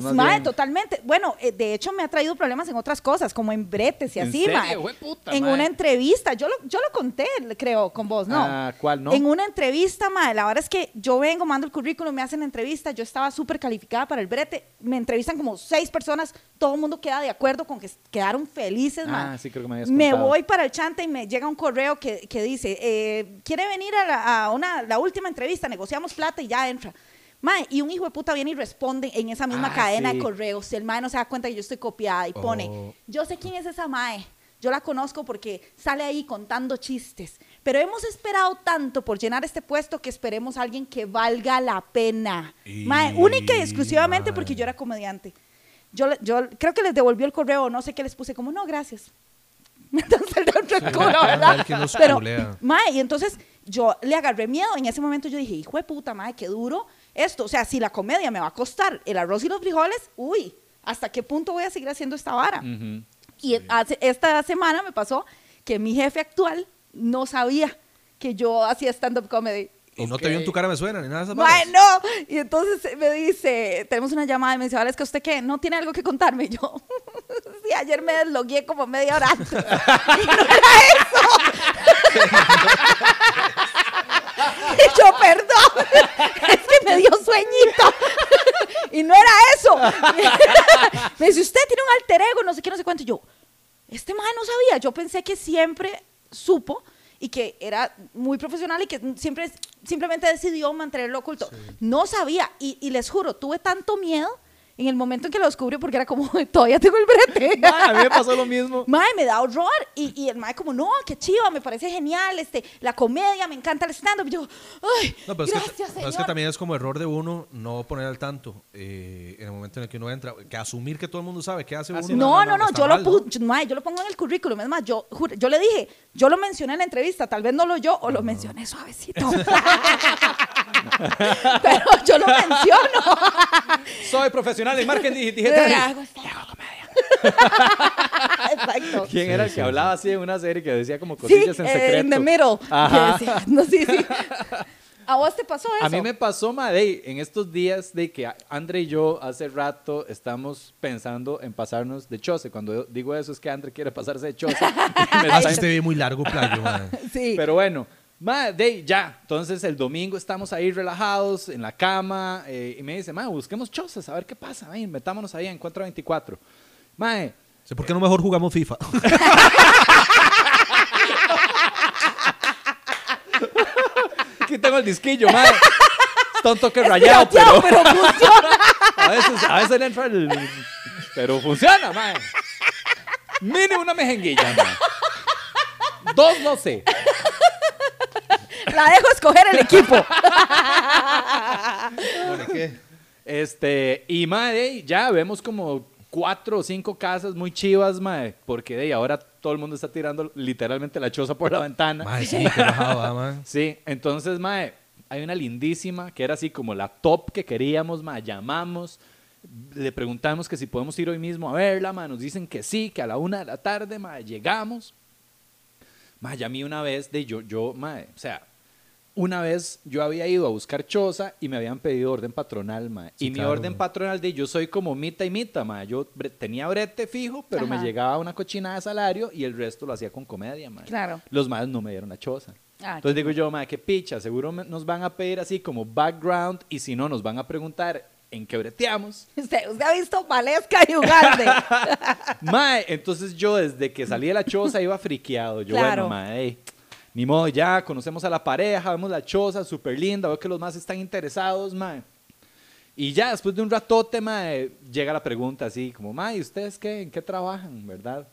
más Mae, bien. totalmente. Bueno, eh, de hecho me ha traído problemas en otras cosas, como en bretes y ¿En así, serio? mae. Jueputa, En una entrevista, yo lo, yo lo conté, creo, con vos, ¿no? Ah, ¿cuál no? En una entrevista, mae, la verdad es que yo vengo, mando el currículum, me hacen entrevista, yo estaba súper calificada para el brete, me entrevistan como seis personas, todo el mundo queda de acuerdo con que quedaron felices. Ah, sí, creo que me Me voy para el chante y me llega un correo que, que dice, eh, ¿quiere venir a, la, a una, la última entrevista? Negociamos plata y ya entra. Mae, y un hijo de puta viene y responde en esa misma Ah, cadena sí. de correos. El mae no se da cuenta que yo estoy copiada y pone, Oh. yo sé quién es esa mae. Yo la conozco porque sale ahí contando chistes. Pero hemos esperado tanto por llenar este puesto que esperemos a alguien que valga la pena. Y- Mae, única y exclusivamente mae. porque yo era comediante. Yo, yo creo que les devolvió el correo, no sé qué les puse, como no, gracias. *laughs* Entonces el otro Sí, culo, ¿verdad? Pero, mae, y entonces yo le agarré miedo. En ese momento yo dije, hijo de puta, mae, qué duro esto. O sea, si la comedia me va a costar el arroz y los frijoles, uy, ¿hasta qué punto voy a seguir haciendo esta vara? Ujú. Y hace- esta semana me pasó que mi jefe actual no sabía que yo hacía stand-up comedy. Y no te vio en tu cara me suena ni nada de esas Mae, varas. no. Y entonces me dice, tenemos una llamada y me dice, vale, es que usted qué, no tiene algo que contarme. *laughs* Y yo, sí, ayer me deslogué como media hora antes. *laughs* y no era eso. *laughs* *laughs* y yo, perdón, *laughs* es que me dio sueñito. *laughs* y no era eso. me dice, usted tiene un alter ego, no sé qué, no sé cuánto. Y yo, este man no sabía. Yo pensé que siempre supo y que era muy profesional y que siempre simplemente decidió mantenerlo oculto. No sabía. Y, y les juro, tuve tanto miedo en el momento en que lo descubrió, porque era como, *laughs* todavía tengo el brete. A mí me pasó lo mismo. *laughs* Mae, me da horror. Y, y el mae como, no, qué chiva, me parece genial, este, la comedia, me encanta el stand-up. Y yo, ay, No, pero es, gracias, que, pero señor. es que también es como error de uno no poner al tanto eh, en el momento en el que uno entra, que asumir que todo el mundo sabe qué hace uno. sí, No, no, no, está yo, mal, lo yo- mae, yo lo pongo en el currículum. Es más, yo, juro- yo le dije, yo lo mencioné en la entrevista, tal vez no lo yo o lo mencioné suavecito. *laughs* Pero yo lo menciono. Soy profesional en marketing digital. Hago stand-up. *laughs* Exacto. ¿Quién era el que sí, hablaba así en una serie que decía como Sí, cosillas en eh, secreto? in the middle. Ajá. Que decía, no, sí, sí. *laughs* ¿A vos te pasó eso? A mí me pasó, ma, de, en estos días de que Andre y yo hace rato estamos pensando en pasarnos de chose. Cuando yo digo eso es que Andre quiere pasarse de chose. *laughs* Me Ah, está sí te vi muy largo, playo. Sí. Pero bueno, ma, de, ya. Entonces el domingo estamos ahí relajados en la cama eh, y me dice, ma, busquemos chozas, a ver qué pasa. Ven, metámonos ahí en 424. Mae, Sé ¿Por qué no mejor jugamos FIFA? *laughs* aquí tengo el disquillo, mae. Está un toque rayado, pero, pero funciona. *laughs* a veces, a veces le entra el... Pero funciona, mae. Mínimo una mejenguilla, mae. Dos no sé. La dejo escoger el equipo. *laughs* ¿qué? Este, y mae, ya vemos como cuatro o cinco casas muy chivas, mae, porque de ahora todo el mundo está tirando literalmente la choza por la ventana. Mae, sí, qué bajado, ah, man. *laughs* Sí, entonces, mae, hay una lindísima que era así como la top que queríamos, mae, llamamos, le preguntamos que si podemos ir hoy mismo a verla, mae, nos dicen que sí, que a la una de la tarde, mae, llegamos. Mae, ya a mí una vez, de yo, yo, mae, o sea, una vez yo había ido a buscar choza y me habían pedido orden patronal, mae. Sí, y mi orden mae. patronal de yo soy como mita y mita, mae. Yo bre- tenía brete fijo, pero me llegaba una cochinada de salario y el resto lo hacía con comedia, mae. Claro. Los maes no me dieron la choza. Ah, Entonces digo yo, mae, qué picha, seguro nos van a pedir así como background y si no nos van a preguntar en qué breteamos. *laughs* Usted, usted ha visto Valesca y Ugalde. *laughs* mae, entonces yo desde que salí de la choza iba friqueado. Yo, Claro. bueno, mae, ni modo, ya conocemos a la pareja, vemos la choza, súper linda, veo que los más están interesados, mae. Y ya después de un ratote, mae, llega la pregunta así, como, mae, ¿y ustedes qué? ¿En qué trabajan, verdad?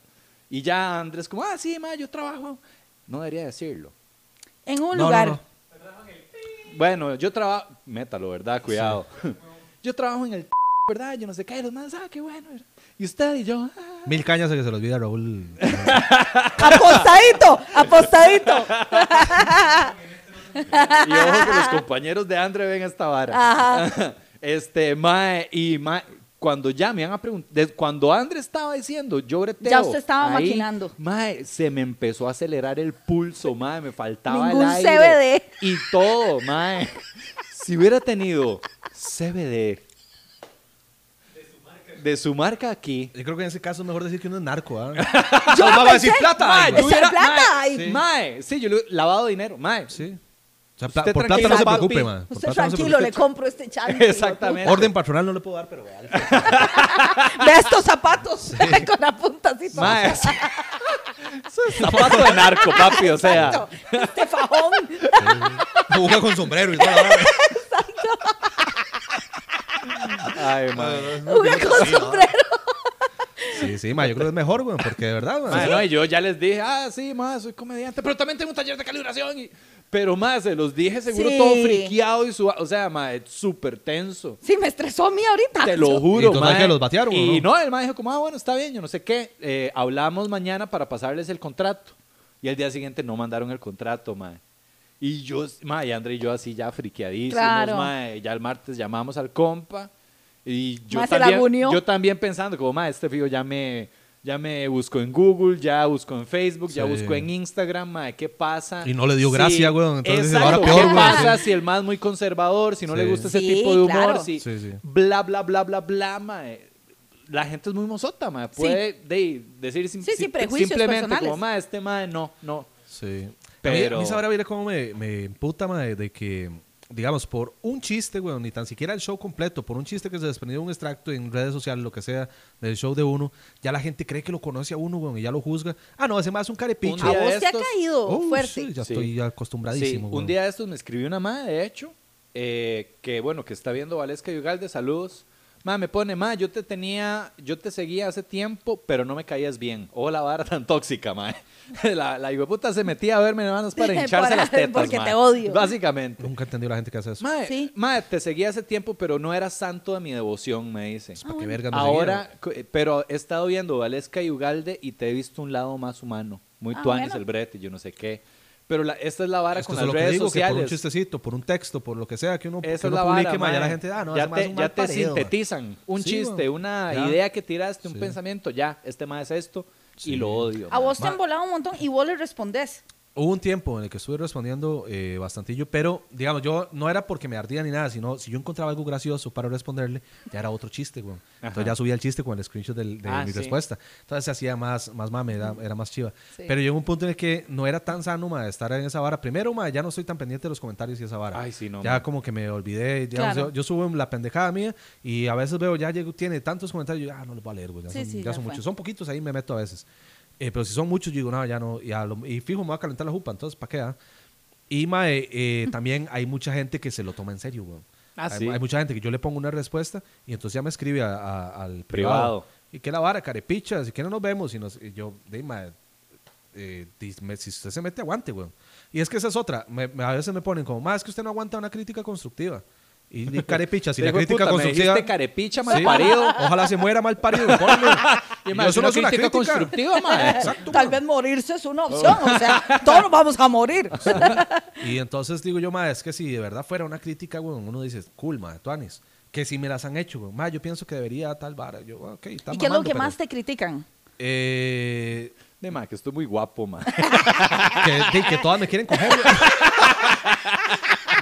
Y ya Andrés como, ah, sí, mae, yo trabajo. No debería decirlo. En un No, lugar. no. Bueno, yo trabajo, métalo, ¿verdad? Cuidado. *laughs* Yo trabajo en el, ¿verdad? Yo no sé qué, los más, ah, qué bueno. Y usted y yo, ah. Mil cañas a que se los olvida Raúl. Apostadito, apostadito. Y ojo que los compañeros de Andre ven esta vara. Ajá. Este, mae, y mae, cuando ya me iban a preguntar, cuando Andre estaba diciendo, yo breteo. Ya usted estaba ahí, maquinando. Mae, se me empezó a acelerar el pulso, mae, me faltaba Ningún el aire. CBD. Y todo, mae. Si hubiera tenido CBD de su marca aquí, Yo creo que en ese caso es mejor decir que uno es narco, ¿ah? *laughs* Yo lo va a decir plata. Mae, ay, yo hubiera- plata, mae, sí. mae, sí, yo le he lavado dinero, mae. Sí. O sea, Usted por plata no se preocupe, man. Por Usted plata no se tranquilo, le compro este *laughs* chal. Exactamente. Orden patronal no le puedo dar, pero vea. *laughs* Ve estos zapatos con la punta así. toda Mae, eso es zapato de narco, papi, o sea. Exacto. Este fajón. Juega con sombrero y la vara. Ay. Juega con sombrero. Sí, sí, ma, yo creo que es mejor, güey, porque de verdad, ma, no, y yo ya les dije, ah, sí, más, soy comediante, pero también tengo un taller de calibración. Y... Pero más, se los dije seguro Sí. todo friqueado y su... O sea, mae, súper tenso. Sí, me estresó a mí ahorita. Te lo ¿Y juro, que los batearon, Y no? no, el mae dijo como, ah, bueno, está bien, yo no sé qué. Eh, hablamos mañana para pasarles el contrato. Y al día siguiente no mandaron el contrato, mae. Y yo, mae, y André y yo así ya friqueadísimos, Claro. mae. Ya el martes llamamos al compa. Y yo Mae, también, yo también pensando, como, mae, este fijo ya me, ya me buscó en Google, ya buscó en Facebook, ya Sí. buscó en Instagram, mae, ¿qué pasa? Y no le dio Sí, gracia, weón, entonces exacto, ahora peor, ¿qué weón, pasa sí. si el más muy conservador, si no le Sí. gusta ese Sí, tipo de humor, claro. si Sí, sí. bla, bla, bla, bla, bla, mae. La gente es muy mozota, mae. Puede de- decir sim- Sí, sí, sim- prejuicios simplemente personales. como, mae, este mae, no, no. Sí. Pero-. A mí, a mí cómo me, me emputa, ma, de, que, digamos, por un chiste, weón, ni tan siquiera el show completo, por un chiste que se desprendió de un extracto en redes sociales, lo que sea, del show de uno, ya la gente cree que lo conoce a uno, weón, y ya lo juzga. Ah, no, ese más es un carepicho. Un A vos de te ha estos- caído Oh, fuerte. sí, ya Sí. estoy acostumbradísimo, Sí, un día de estos me escribió una madre, de hecho, eh, que bueno, que está viendo Valesca y Ugalde, saludos. Ma, me pone, ma, yo te tenía, yo te seguía hace tiempo, pero no me caías bien. O la vara tan tóxica, ma. *laughs* La, la puta se metía a verme nada más para *laughs* hincharse Para- las tetas, porque ma. te odio. Básicamente. Nunca he entendido la gente que hace eso. Mae, Sí. mae, te seguía hace tiempo, pero no eras santo de mi devoción, me dice. ¿Para qué verga me Ahora, eh, pero he estado viendo Valesca y Ugalde y te he visto un lado más humano. Muy Ah, tuanis bueno. el brete, yo no sé qué. Pero la- esta es la vara Esto con las lo que redes digo, que por un sociales. chistecito, por un texto, por lo que sea que uno, que uno la publique, vara, ya la gente, ah, no, ya te, es un ya te sintetizan un Sí, chiste, una Ya. idea que tiraste, un Sí. pensamiento, ya, este más es esto Sí. y lo odio. A ma. vos te han volado un montón y vos le respondés. Hubo un tiempo en el que estuve respondiendo eh, bastantillo, pero digamos, yo no era porque me ardía ni nada, sino si yo encontraba algo gracioso para responderle, ya era otro chiste, güey. Entonces ya subía el chiste con el screenshot del- de Ah, mi sí. respuesta. Entonces se hacía más, más mame, era, era más chiva. Sí. Pero llegó un punto en el que no era tan sano, ma, estar en esa vara. Primero, ma, ya no estoy tan pendiente de los comentarios y esa vara. Ay, sí, no, Ya ma. como que me olvidé, digamos, Claro. yo, yo subo la pendejada mía y a veces veo, ya llegó, tiene tantos comentarios, yo, ah, no los voy a leer, güey. Ya, Sí, son, sí, ya ya son fue. muchos. Son poquitos, ahí me meto a veces. Eh, pero si son muchos, yo digo, no, ya no. Y, a lo- y fijo, me voy a calentar la jupa, entonces, ¿para qué? ah? Y mae, eh, *laughs* también hay mucha gente que se lo toma en serio, güey. Ah, hay, sí. hay mucha gente que yo le pongo una respuesta y entonces ya me escribe a- a- al privado. Privado. Y que la vara, carepicha, si que no nos vemos. Y, nos, y yo, de, mae, eh, si usted se mete, aguante, güey. Y es que esa es otra. Me- me- a veces me ponen como, más es que usted no aguanta una crítica constructiva. Y, di carepicha, si la crítica puta, me constructiva. dijiste carepicha, Sí. malparido. *laughs* Ojalá se muera mal parido. Y, eso no una es una crítica crítica. constructiva, ma. Exacto, Tal vez morirse es una opción. O sea, todos nos vamos a morir. *laughs* Y entonces digo yo, ma, es que si de verdad fuera una crítica, güey, uno dice, cool, ma, tuanis. Que si me las han hecho, güey, ma, yo pienso que debería tal vara. Yo, ok, está ¿Y qué es lo mamando, que pero- más te critican? Eh, De ma, que estoy muy guapo, ma. *laughs* que, de- que todas me quieren coger.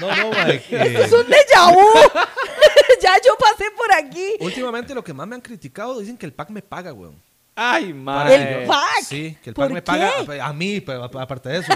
No, no, *laughs* ma, que- Es un déjà vu. *laughs* *laughs* ya yo pasé por aquí. últimamente lo que más me han criticado dicen que el pack me paga, güey. Ay, ma. Para El pack. Sí, que el ¿Por pack me qué? paga a mí, pero aparte de eso.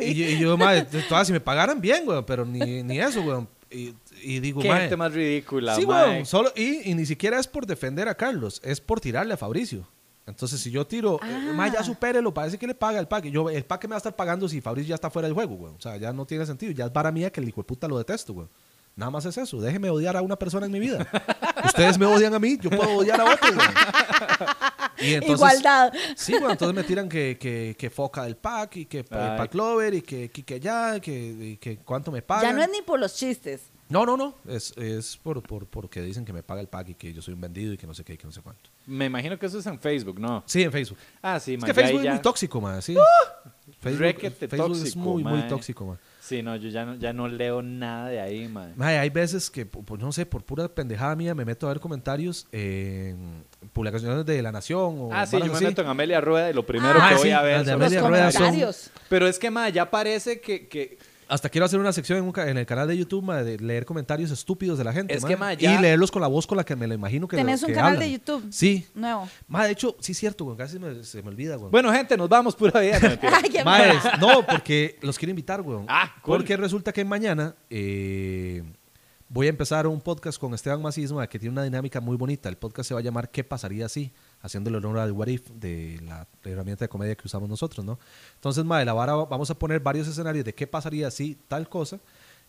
Y, yo- y yo, ma, todas si me pagaran bien, güey, pero ni, ni eso, güey. Y, y digo, Qué gente más ridícula, Sí, weón, solo, y, y ni siquiera es por defender a Carlos, es por tirarle a Fabricio. Entonces, si yo tiro, eh, Ah. ma, ya supérelo, parece que le paga el pack. Y Yo, el pack que me va a estar pagando si Fabricio ya está fuera del juego, güey. O sea, ya no tiene sentido. Ya es para mí que el hijo de puta lo detesto, güey. Nada más es eso. Déjeme odiar a una persona en mi vida. *laughs* Ustedes me odian a mí, yo puedo odiar a otro, güey. *laughs* Y entonces, Igualdad. Sí, bueno, entonces me tiran que, que, que foca del pack y que el pack lover y que, que, que ya, que, y que cuánto me pagan. Ya no es ni por los chistes. No, no, no. Es, es por, por, porque dicen que me paga el pack y que yo soy un vendido y que no sé qué y que no sé cuánto. Me imagino que eso es en Facebook, ¿no? Sí, en Facebook. Ah, sí, Es que ya Facebook es muy tóxico, man. Sí. Facebook, Requete Facebook es tóxico, muy, muy mae. tóxico, man. Sí, no, yo ya no, ya no leo nada de ahí, ma. Mae, hay veces que, pues, no sé, por pura pendejada mía me meto a ver comentarios en publicaciones de La Nación o Ah, sí, yo me así. meto en Amelia Rueda y lo primero Ah, que sí, voy a las ver de son Los Amelia los Rueda son- comentarios. Pero es que, ma, ya parece que, que Hasta quiero hacer una sección en, un ca- en el canal de YouTube de leer comentarios estúpidos de la gente. Es que, mae, ya- Y leerlos con la voz con la que me lo imagino que ¿Tenés lo- un que canal hablan. de YouTube? Sí. Nuevo. De hecho, sí es cierto, güey. Casi me- se me olvida, güey. Bueno, gente, nos vamos pura vida. *laughs* No, mentira. Ay, qué Maes, mala. no, porque los quiero invitar, weón. Ah, cool. Porque resulta que mañana eh, voy a empezar un podcast con Esteban Macismo que tiene una dinámica muy bonita. El podcast se va a llamar ¿Qué pasaría si? Haciendo el honor al What If de la herramienta de comedia que usamos nosotros, ¿no? Entonces, mae, la vara vamos a poner varios escenarios de qué pasaría si tal cosa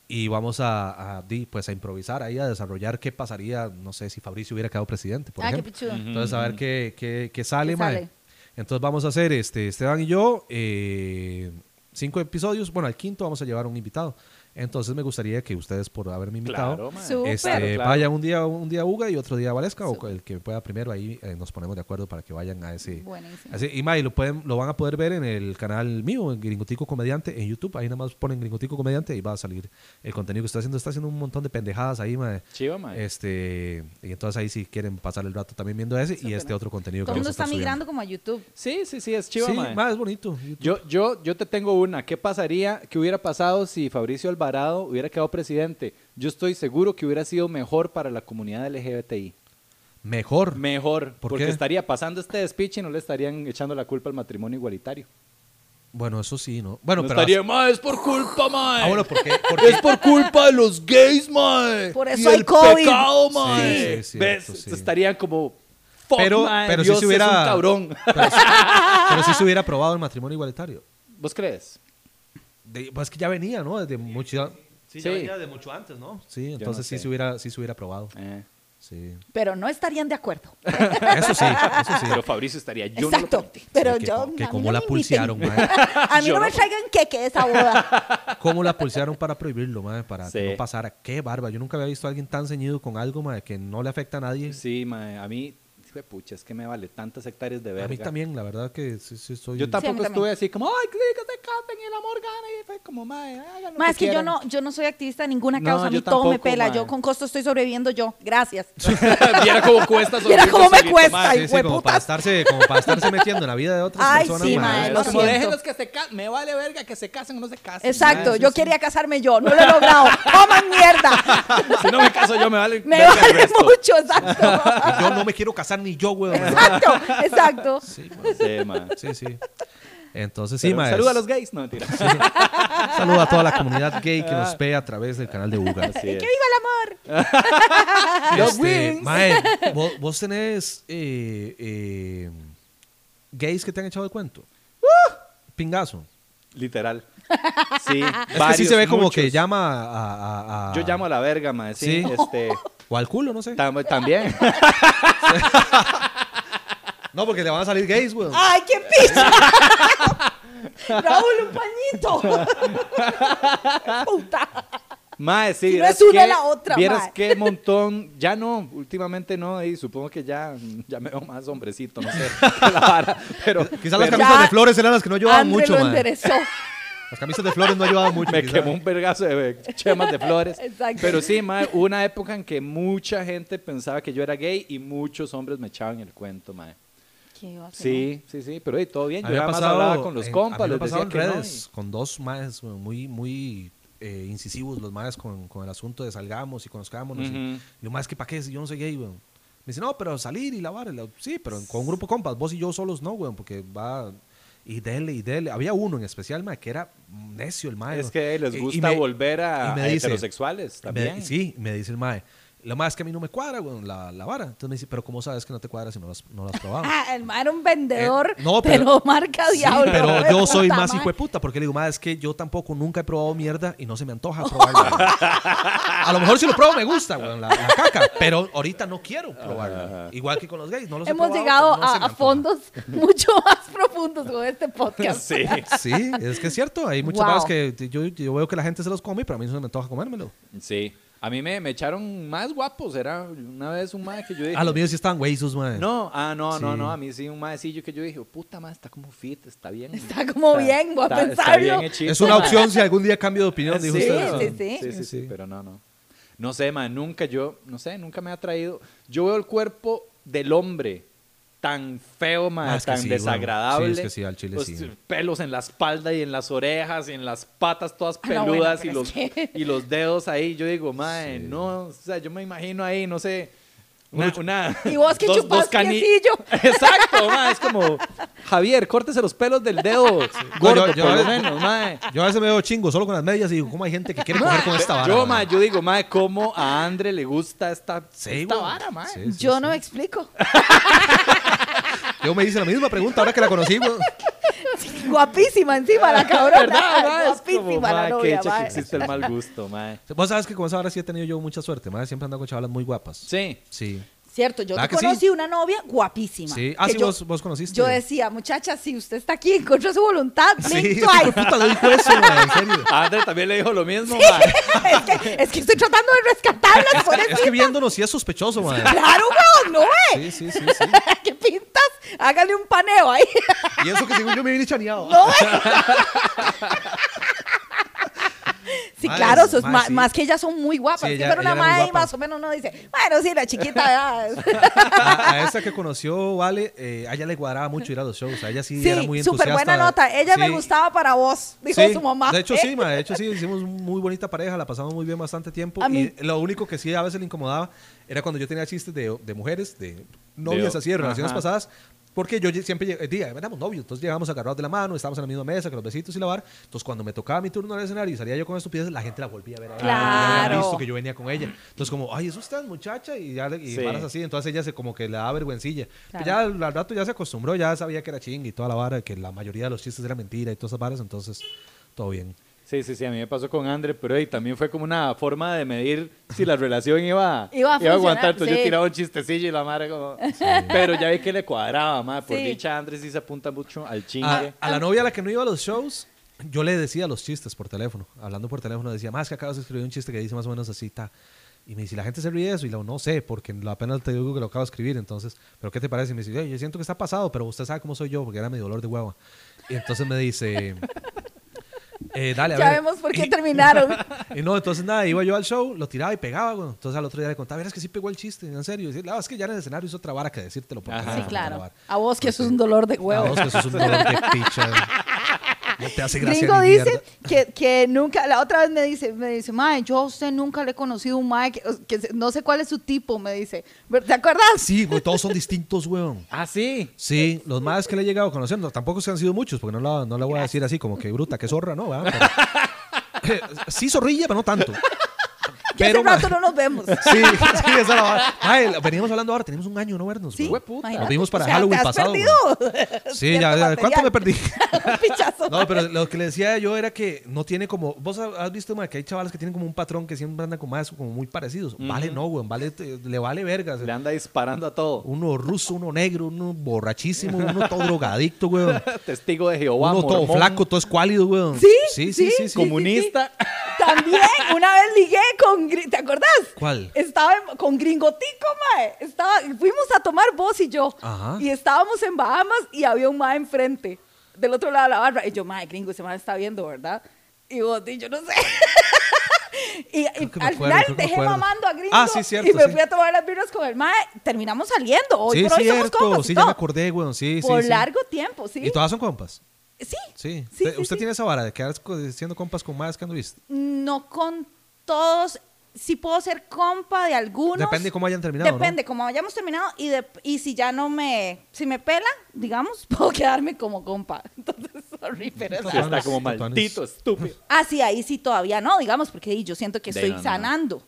y vamos a, a, di, pues, a improvisar ahí, a desarrollar qué pasaría, no sé, si Fabricio hubiera quedado presidente, por Ah, qué ejemplo. Ujú. Entonces, a ver qué, qué, qué sale, ¿Qué mae. sale? Entonces vamos a hacer este Esteban y yo eh, cinco episodios. Bueno, al quinto vamos a llevar un invitado. Entonces me gustaría que ustedes por haberme invitado Claro, este, Claro, claro. vayan un día un día a Uga y otro día a Valesca o el que pueda primero ahí eh, nos ponemos de acuerdo para que vayan a ese Buenísimo. a ese- y May, lo pueden lo van a poder ver en el canal mío en Gringotico Comediante en YouTube ahí nada más ponen Gringotico Comediante y va a salir el contenido que está haciendo está haciendo un montón de pendejadas ahí mae. Chiva, ma. este y entonces ahí si quieren pasar el rato también viendo ese y Súper. este otro contenido Todo que el mundo está subiendo. migrando como a YouTube. Sí, sí, sí, es chiva, sí, ma. mae, es bonito YouTube. Yo, yo, yo te tengo una. ¿Qué pasaría, qué hubiera pasado si Fabricio Alvarado hubiera quedado presidente? Yo estoy seguro que hubiera sido mejor para la comunidad LGBTI. Mejor. Mejor, ¿Por porque qué? estaría pasando este despiche y no le estarían echando la culpa al matrimonio igualitario. Bueno, eso sí, ¿no? Bueno, no pero... estaría, ma, es por culpa, ma. Ah, bueno, porque... porque *laughs* Es por culpa de los gays, mae. Por eso y hay el COVID. pecado, Sí, mae. sí, ¿Ves? cierto, sí. Estarían como, fuck, Pero- mae, pero sí Dios se hubiera- es un cabrón. pero, sí, pero sí se hubiera aprobado el matrimonio igualitario. *laughs* ¿Vos crees? De- pues es que ya venía, ¿no? Desde mucho... Sí, ya venía de mucho antes, ¿no? Sí, no entonces sí, se hubiera, sí se hubiera aprobado. Eh. Sí. Pero no estarían de acuerdo. *laughs* Eso sí, eso sí. Pero Fabricio estaría, yo no lo Exacto. pero que, yo. que como no la pulsearon, mae. *laughs* A mí Yo no me traigan queque esa boda. *laughs* ¿Cómo la pulsearon para prohibirlo, mae? Para que no pasara. Qué barba. Yo nunca había visto a alguien tan ceñido con algo, mae, que no le afecta a nadie. Sí, mae, a mí, de pucha, es que me vale tantas hectáreas de verga. a mí también, la verdad que sí, sí soy... Yo tampoco también. estuve así como, ay, que que se casen y el amor gana. Y fue como, mae, hagan lo Más que yo quieran". no, yo no soy activista de ninguna No, causa. a mí yo todo me tampoco, pela. mae. Yo con costo estoy sobreviviendo yo. Gracias. *laughs* Viera cómo cuesta *laughs* Viera cómo me solito, cuesta. Sí, sí, como para, estarse, como para estarse metiendo en la vida de otras Ay, personas. sí, mae. mae, como, déjenlos que se casen. Me vale verga que se casen o no se casen. Exacto. Yo sí, quería casarme yo. No lo he logrado. ¡Coman mierda! sí. *laughs* Si no me caso yo, me vale Me vale mucho. Exacto. Yo no me quiero casar ni yo, weón. Exacto. Exacto. Sí. Sí, sí, sí. Entonces, sí, mae. Saluda a los gays. No, mentira. Saludo a toda la comunidad gay que nos ve a través del canal de Uga. Así ¡Que es. viva el amor! *laughs* Los Este, wings. mae, vos, vos tenés eh, eh, gays que te han echado el cuento. Pingazo. Literal. Sí. *laughs* Es que sí se ve como muchos. que llama a, a- a- Yo llamo a la verga, mae. Sí. Sí. Este, O al culo, no sé. tam- también. *laughs* No, porque le van a salir gays, weón. ¡Ay, qué pizza! *laughs* Raúl, un pañito. Puta. Mae, sí. Si no vieras es una, qué- la otra, Vieras mae. qué montón. Ya no, últimamente no. Y supongo que ya, ya me veo más hombrecito, no sé. que la vara, pero Quizás las camisas de flores eran las que no ayudaban André mucho, lo enderezó. Las camisas de flores no ayudaban mucho. me quemó un vergazo de chemas de flores. *laughs* Exacto. Pero sí, mae, una época en que mucha gente pensaba que yo era gay y muchos hombres me echaban el cuento, mae. Sí, sí, sí, pero hey, todo bien. Yo ha además pasado hablaba con los en- compas, les ha pasado decía en que no. redes con dos más muy, muy eh, incisivos, los más con, con el asunto de salgamos y conozcámonos. y- yo, más que para qué, si yo no soy gay, weón. Me dice, no, pero salir y lavar. la- Sí, pero con un grupo de compas, vos y yo solos no, weón, porque va. Y dele, y dele. Había uno en especial, mae, que era necio el mae. Es que les gusta me- volver a, me a dice- heterosexuales me- también. sí, me dice el mae. Lo más es que a mí no me cuadra, weón, la, la vara. Entonces me dice, pero ¿cómo sabes que no te cuadra si no lo has, no lo has probado? *laughs* Ah, el ma era un vendedor, Eh, no, pero, pero- marca Sí, diablo. pero yo soy más hijo de puta, porque le digo, más es que yo tampoco nunca he probado mierda y no se me antoja probarla. *laughs* a lo mejor si lo pruebo me gusta, weón, la, la caca, pero ahorita no quiero probarla. Igual que con los gays, no los he Hemos probado, llegado no a, fondos *laughs* mucho más profundos con este podcast. Sí. Sí, es que es cierto, hay muchas Wow. veces que yo, yo veo que la gente se los come, pero a mí no se me antoja comérmelo. Sí. A mí me, me echaron más guapos. Era una vez un mae que yo dije. A los míos sí estaban huesos, man. No, ah, no, no, Sí. no. A mí sí, un maecillo que yo dije, puta madre, está como fit, está bien. Está como bien, voy a está- está pensarlo. bien hechito, Es una mae. opción si algún día cambio de opinión, dijo Sí, usted. sí, ¿no? sí. sí, sí, Sí. pero no, no. No sé, man, nunca yo, no sé, nunca me ha traído. Yo veo el cuerpo del hombre tan feo, man, Ah, es que tan sí, desagradable. Sí, es que sí, al chile Los sí. Pelos en la espalda y en las orejas y en las patas todas Ah, no, peludas bueno, y, los, que- y los dedos ahí. Yo digo, *laughs* Sí. no, o sea, yo me imagino ahí, no sé. Una, una- Y vos que chupás cani- quesillo. *laughs* Exacto, mae, es como, *laughs* Javier, córtese los pelos del dedo gordo, yo- yo- por lo menos, mae. Yo a veces me veo chingo solo con las medias y digo, ¿cómo hay gente que quiere coger con esta vara? Yo, ma, yo digo, ma, ¿cómo a Andre le gusta esta, Sí, esta vara, ma? Sí, sí, Yo sí. no me explico. *laughs* Yo me hice la misma pregunta ahora que la conocí. *laughs* Guapísima encima la cabrona. *laughs* ¿Verdad, ma? Es como, Guapísima la novia, que hecha ma. que existe el mal gusto, ma. Vos sabes que con esa hora sí he tenido yo mucha suerte, madre. Siempre ando con chavalas muy guapas. Sí. Sí. Cierto, yo te ¿Verdad que sí? conocí una novia guapísima. Sí. Ah, Que sí, yo- vos, vos conociste. Yo decía, muchacha, si usted está aquí en contra de su voluntad, Sí, twice. *laughs* puta, le dijo eso, madre, en serio. A Andre también le dijo lo mismo, es, que, es que estoy tratando de rescatarlas por Es que viéndonos sí es sospechoso, madre. Claro, weón, no Sí, ve. sí, sí, sí. Hágale un paneo ahí. Y eso que según yo me vine chaneado. No. *laughs* Sí, claro, sos mae, ma- sí. más que ellas son muy guapas. Sí, ella- pero una madre guapa. más o menos no dice, bueno, sí, la chiquita. *laughs* A, a esa que conoció, Vale, eh, a ella le cuadraba mucho ir a los shows. A ella sí, era muy Sí, entusiasta. súper buena nota. Ella me Sí. gustaba para vos, dijo Sí, su mamá. De hecho, sí, ma, de hecho, sí, hicimos muy bonita pareja, la pasamos muy bien bastante tiempo. A y lo único que sí a veces le incomodaba era cuando yo tenía chistes de, de mujeres, de novias De- así, de relaciones ajá. pasadas. Porque yo siempre decía, éramos novios, entonces llegábamos agarrados de la mano, estábamos en la misma mesa, con los besitos y la bar. Entonces, cuando me tocaba mi turno en el escenario y salía yo con estupideces, la gente la volvía a ver. Claro. Visto que yo venía con ella. Entonces, como, ay, eso usted, muchacha, y ya le- y Sí. varas así. Entonces, ella se como que le da vergüencilla. Pero Claro. ya al, al rato ya se acostumbró, ya sabía que era ching y toda la vara, que la mayoría de los chistes eran mentira y todas esas varas, entonces, todo bien. Sí, sí, sí, a mí me pasó con Andre, pero ahí también fue como una forma de medir si la relación iba, *laughs* Iba a aguantar. Entonces yo tiraba un chistecillo y la madre como... Pero ya vi que le cuadraba, madre. Por Sí. dicha, Andre sí se apunta mucho al A, chingue. a la novia a la que no iba a los shows, yo le decía los chistes por teléfono. Hablando por teléfono, decía, más que acabas de escribir un chiste que dice más o menos así, ta. Y me dice, la gente se ríe de eso. Y lo no sé, porque lo- apenas te digo que lo acabo de escribir. Entonces, ¿pero qué te parece? Y me dice, "Ey, yo siento que está pasado, pero usted sabe cómo soy yo, porque era mi dolor de hueva. Y entonces me dice, eh, dale, a Ya ver. vemos por qué Y- terminaron. *laughs* y no, entonces nada, iba yo al show, lo tiraba y pegaba. Entonces al otro día le contaba, verás que sí pegó el chiste, en serio. Y decía, "No, es que ya en el escenario es otra vara que decírtelo. porque Sí, se puede claro. grabar". A vos que eso es un dolor de A huevo. vos que eso es un dolor de picha. *laughs* No te hace gracia Gringo dice que, que nunca, la otra vez me dice, me dice, mae, yo a usted nunca le he conocido un mae que, no sé cuál es su tipo, me dice. ¿Te acuerdas? Sí, güey, todos son distintos, weón. *laughs* Ah, sí. Sí, los más que le he llegado a conocer, no, tampoco se han sido muchos, porque no la, no la voy a decir así como que bruta, que zorra, no, ¿verdad? Pero- *laughs* sí, zorrilla, pero no tanto. Que hace Pero, ma- rato no nos vemos. *laughs* Sí, sí, esa la. Ay, veníamos hablando ahora, tenemos un año no vernos, Sí, puta. Nos vimos para O sea, Halloween te has pasado, perdido *laughs* Sí, ya, ya, ¿cuánto me perdí? *laughs* Un pichazo. No, pero lo que le decía yo era que no tiene como. Vos has visto ma, que hay chavales que tienen como un patrón que siempre andan como más como muy parecidos. Vale, no, güey. Vale, le vale vergas. Le anda disparando a todo. Uno ruso, uno negro, uno borrachísimo, uno todo drogadicto, güey. Testigo de Jehová, Uno todo mormón, flaco, todo escuálido, güey. ¿Sí? Sí, sí, ¿Sí? sí. sí. comunista. También, una vez ligué con, ¿te acordás? ¿Cuál? Estaba en- con Gringotico, mae. Estaba, fuimos a tomar vos y yo. Ajá. Y estábamos en Bahamas y había un mae enfrente, del otro lado de la barra. Y yo, mae, gringo, ese mae está viendo, ¿verdad? Y vos, y yo no sé. *laughs* y y al acuerdo, final dejé mamando a gringo. Ah, sí, cierto, Y me sí. fui a tomar las birras con el mae. Terminamos saliendo. Hoy Sí, por hoy somos cierto. compas y Sí, ya me acordé, güey. Sí, sí. Por largo tiempo, sí. ¿Y todas son compas? Sí. Sí. Sí, Te- sí, ¿Usted sí. tiene esa vara de quedar siendo compas con más que han visto? No con todos. Sí puedo ser compa de algunos. Depende cómo hayan terminado, ¿no? Depende cómo hayamos terminado y, de- y si ya no me, si me pela, digamos, *laughs* puedo quedarme como compa. *laughs* Entonces, sorry, pero es Sí, la- está como maldito, estúpido. Ah, sí, ahí sí todavía no, digamos, porque yo siento que De estoy no, no. sanando.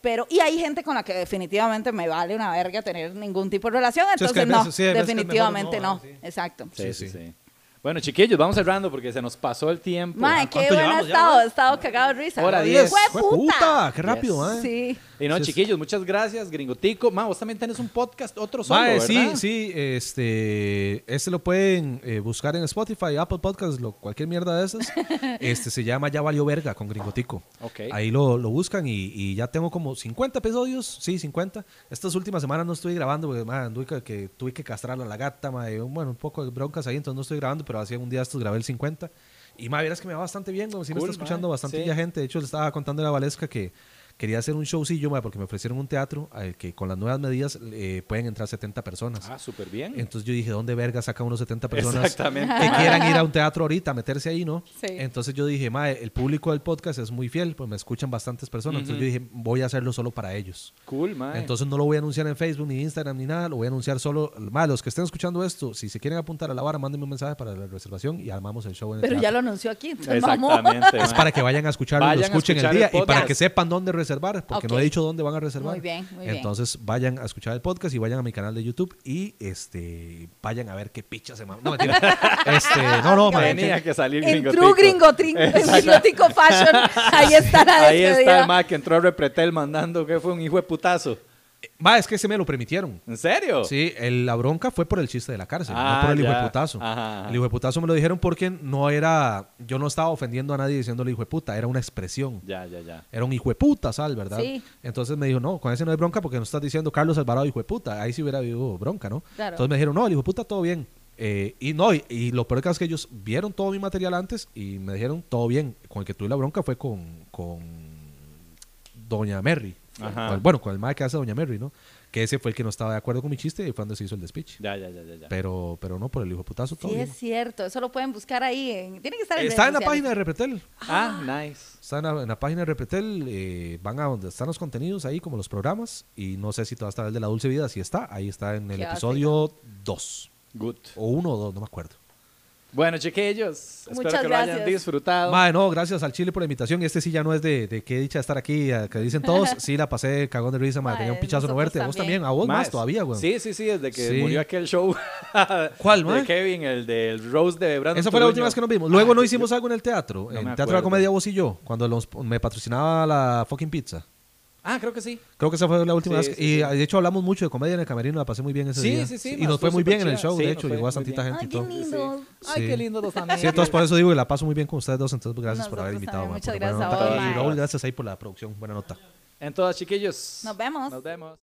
Pero, y hay gente con la que definitivamente me vale una verga tener ningún tipo de relación, Sí, es que entonces no, veces- sí, definitivamente no, no, sí. exacto. Sí, sí. sí. Bueno, chiquillos, vamos cerrando porque se nos pasó el tiempo. Mae, qué ¿cuánto bueno ha estado, he estado cagado de risa. Hora ¿no? diez. ¡Fue Fue puta! puta, qué rápido, Yes. ¿eh? Sí. Y no, chiquillos, muchas gracias, Gringotico. Ma, vos también tenés un podcast, otro solo, Mae, ¿verdad? sí, sí, este, este lo pueden eh, buscar en Spotify, Apple Podcasts, lo, cualquier mierda de esas. *laughs* Este se llama Ya Valió Verga con Gringotico. Ok. Ahí lo, lo buscan y, y ya tengo como 50 episodios, sí, 50. Estas últimas semanas no estoy grabando porque mae, anduve que, que tuve que castrar a la gata, mae, bueno, un poco de broncas ahí, entonces no estoy grabando, pero hacía un día estos grabé el 50. Y más verás que me va bastante bien, güey, sí me está escuchando bastante sí. gente. De hecho, le estaba contando a la Valesca que quería hacer un showcillo, mae, porque me ofrecieron un teatro al que con las nuevas medidas eh, pueden entrar 70 personas. Ah, súper bien. Entonces yo dije, ¿dónde verga saca unos 70 personas Exactamente. que quieran ir a un teatro ahorita, meterse ahí, ¿no? Sí. Entonces yo dije, mae, el público del podcast es muy fiel, pues me escuchan bastantes personas. Entonces yo dije, voy a hacerlo solo para ellos. Cool, mae. Entonces no lo voy a anunciar en Facebook, ni Instagram, ni nada. Lo voy a anunciar solo. Mae, los que estén escuchando esto, si se quieren apuntar a la vara, mándenme un mensaje para la reservación y armamos el show en el Pero ya lo anunció aquí. entonces, mamó. Exactamente. Es para que vayan a escucharlo, Vayan lo escuchen el escuchar día el y para que sepan dónde reservar, porque no he dicho dónde van a reservar. Muy bien, muy bien. Entonces vayan a escuchar el podcast y vayan a mi canal de YouTube y este vayan a ver qué picha se. No, mentira. *laughs* este, no, no, Tenía que salir En Gringotico. True Gringo, Fashion, ahí está la Ahí está el mae que entró a Repretel mandando que fue un hijo de putazo. Mae, es que se me lo permitieron. ¿En serio? Sí, el- la bronca fue por el chiste de la cárcel, Ah, no por el hijo de putazo. Ajá, ajá. El hijo de putazo me lo dijeron porque no era, yo no estaba ofendiendo a nadie diciéndole hijo de puta, era una expresión. Ya, ya, ya. Era un hijo de puta, Sal, ¿verdad? Sí. Entonces me dijo, no, con ese no hay bronca porque no estás diciendo Carlos Alvarado hijo de puta. Ahí sí hubiera habido bronca, ¿no? Claro. Entonces me dijeron, no, el hijo de puta todo bien. Eh, y no, y, y lo peor que es que ellos vieron todo mi material antes y me dijeron todo bien. Con el que tuve la bronca fue con, con Doña Merry. Ajá. Bueno, con el mae que hace Doña Merry, ¿no? Que ese fue el que no estaba de acuerdo con mi chiste y fue cuando se hizo el despiche. Ya, ya, ya, ya. Pero, pero no, por el hijo putazo todo Sí, bien. es cierto. Eso lo pueden buscar ahí. En, tiene que estar en Está en la página de sociales. Repretel. Ah, nice. Está en la, en la página de Repretel, eh, van a donde están los contenidos ahí, como los programas, y no sé si todavía está el de la Dulce Vida, si está, ahí está en el Qué episodio 2, Good. o 1 o 2, no me acuerdo. Bueno, chiquillos, espero Muchas que lo hayan gracias. disfrutado. Mae, no, gracias al Chile por la invitación. Este sí ya no es de, de qué dicha estar aquí, que dicen todos. *laughs* Sí, la pasé cagón de risa. Mae, Tenía un pichazo no verte. Vos también. a vos más, Maes, todavía, güey. Sí, sí, sí, desde que Sí. murió aquel show. *laughs* ¿Cuál, De mae? Kevin, el del Rose de Brandon Esa fue la última vez que nos vimos. Luego no hicimos algo en el teatro. No en Teatro de la. Comedia vos y yo, cuando los- me patrocinaba la fucking pizza. Ah, creo que sí. Creo que esa fue la última Sí, vez. sí, y sí. de hecho hablamos mucho de comedia en el camerino, la pasé muy bien ese Sí, día. sí, sí, Y mae, nos fue muy bien en el show, de Sí, hecho, llegó bastantita gente Ay, y qué lindo. Ay, Sí. qué lindo los amigos. Sí, entonces por eso digo que la paso muy bien con ustedes dos, entonces gracias por haber invitado. Muchas gracias a vos, Y. Raúl, gracias ahí por la producción, buena nota. En todas, chiquillos. Nos vemos. Nos vemos.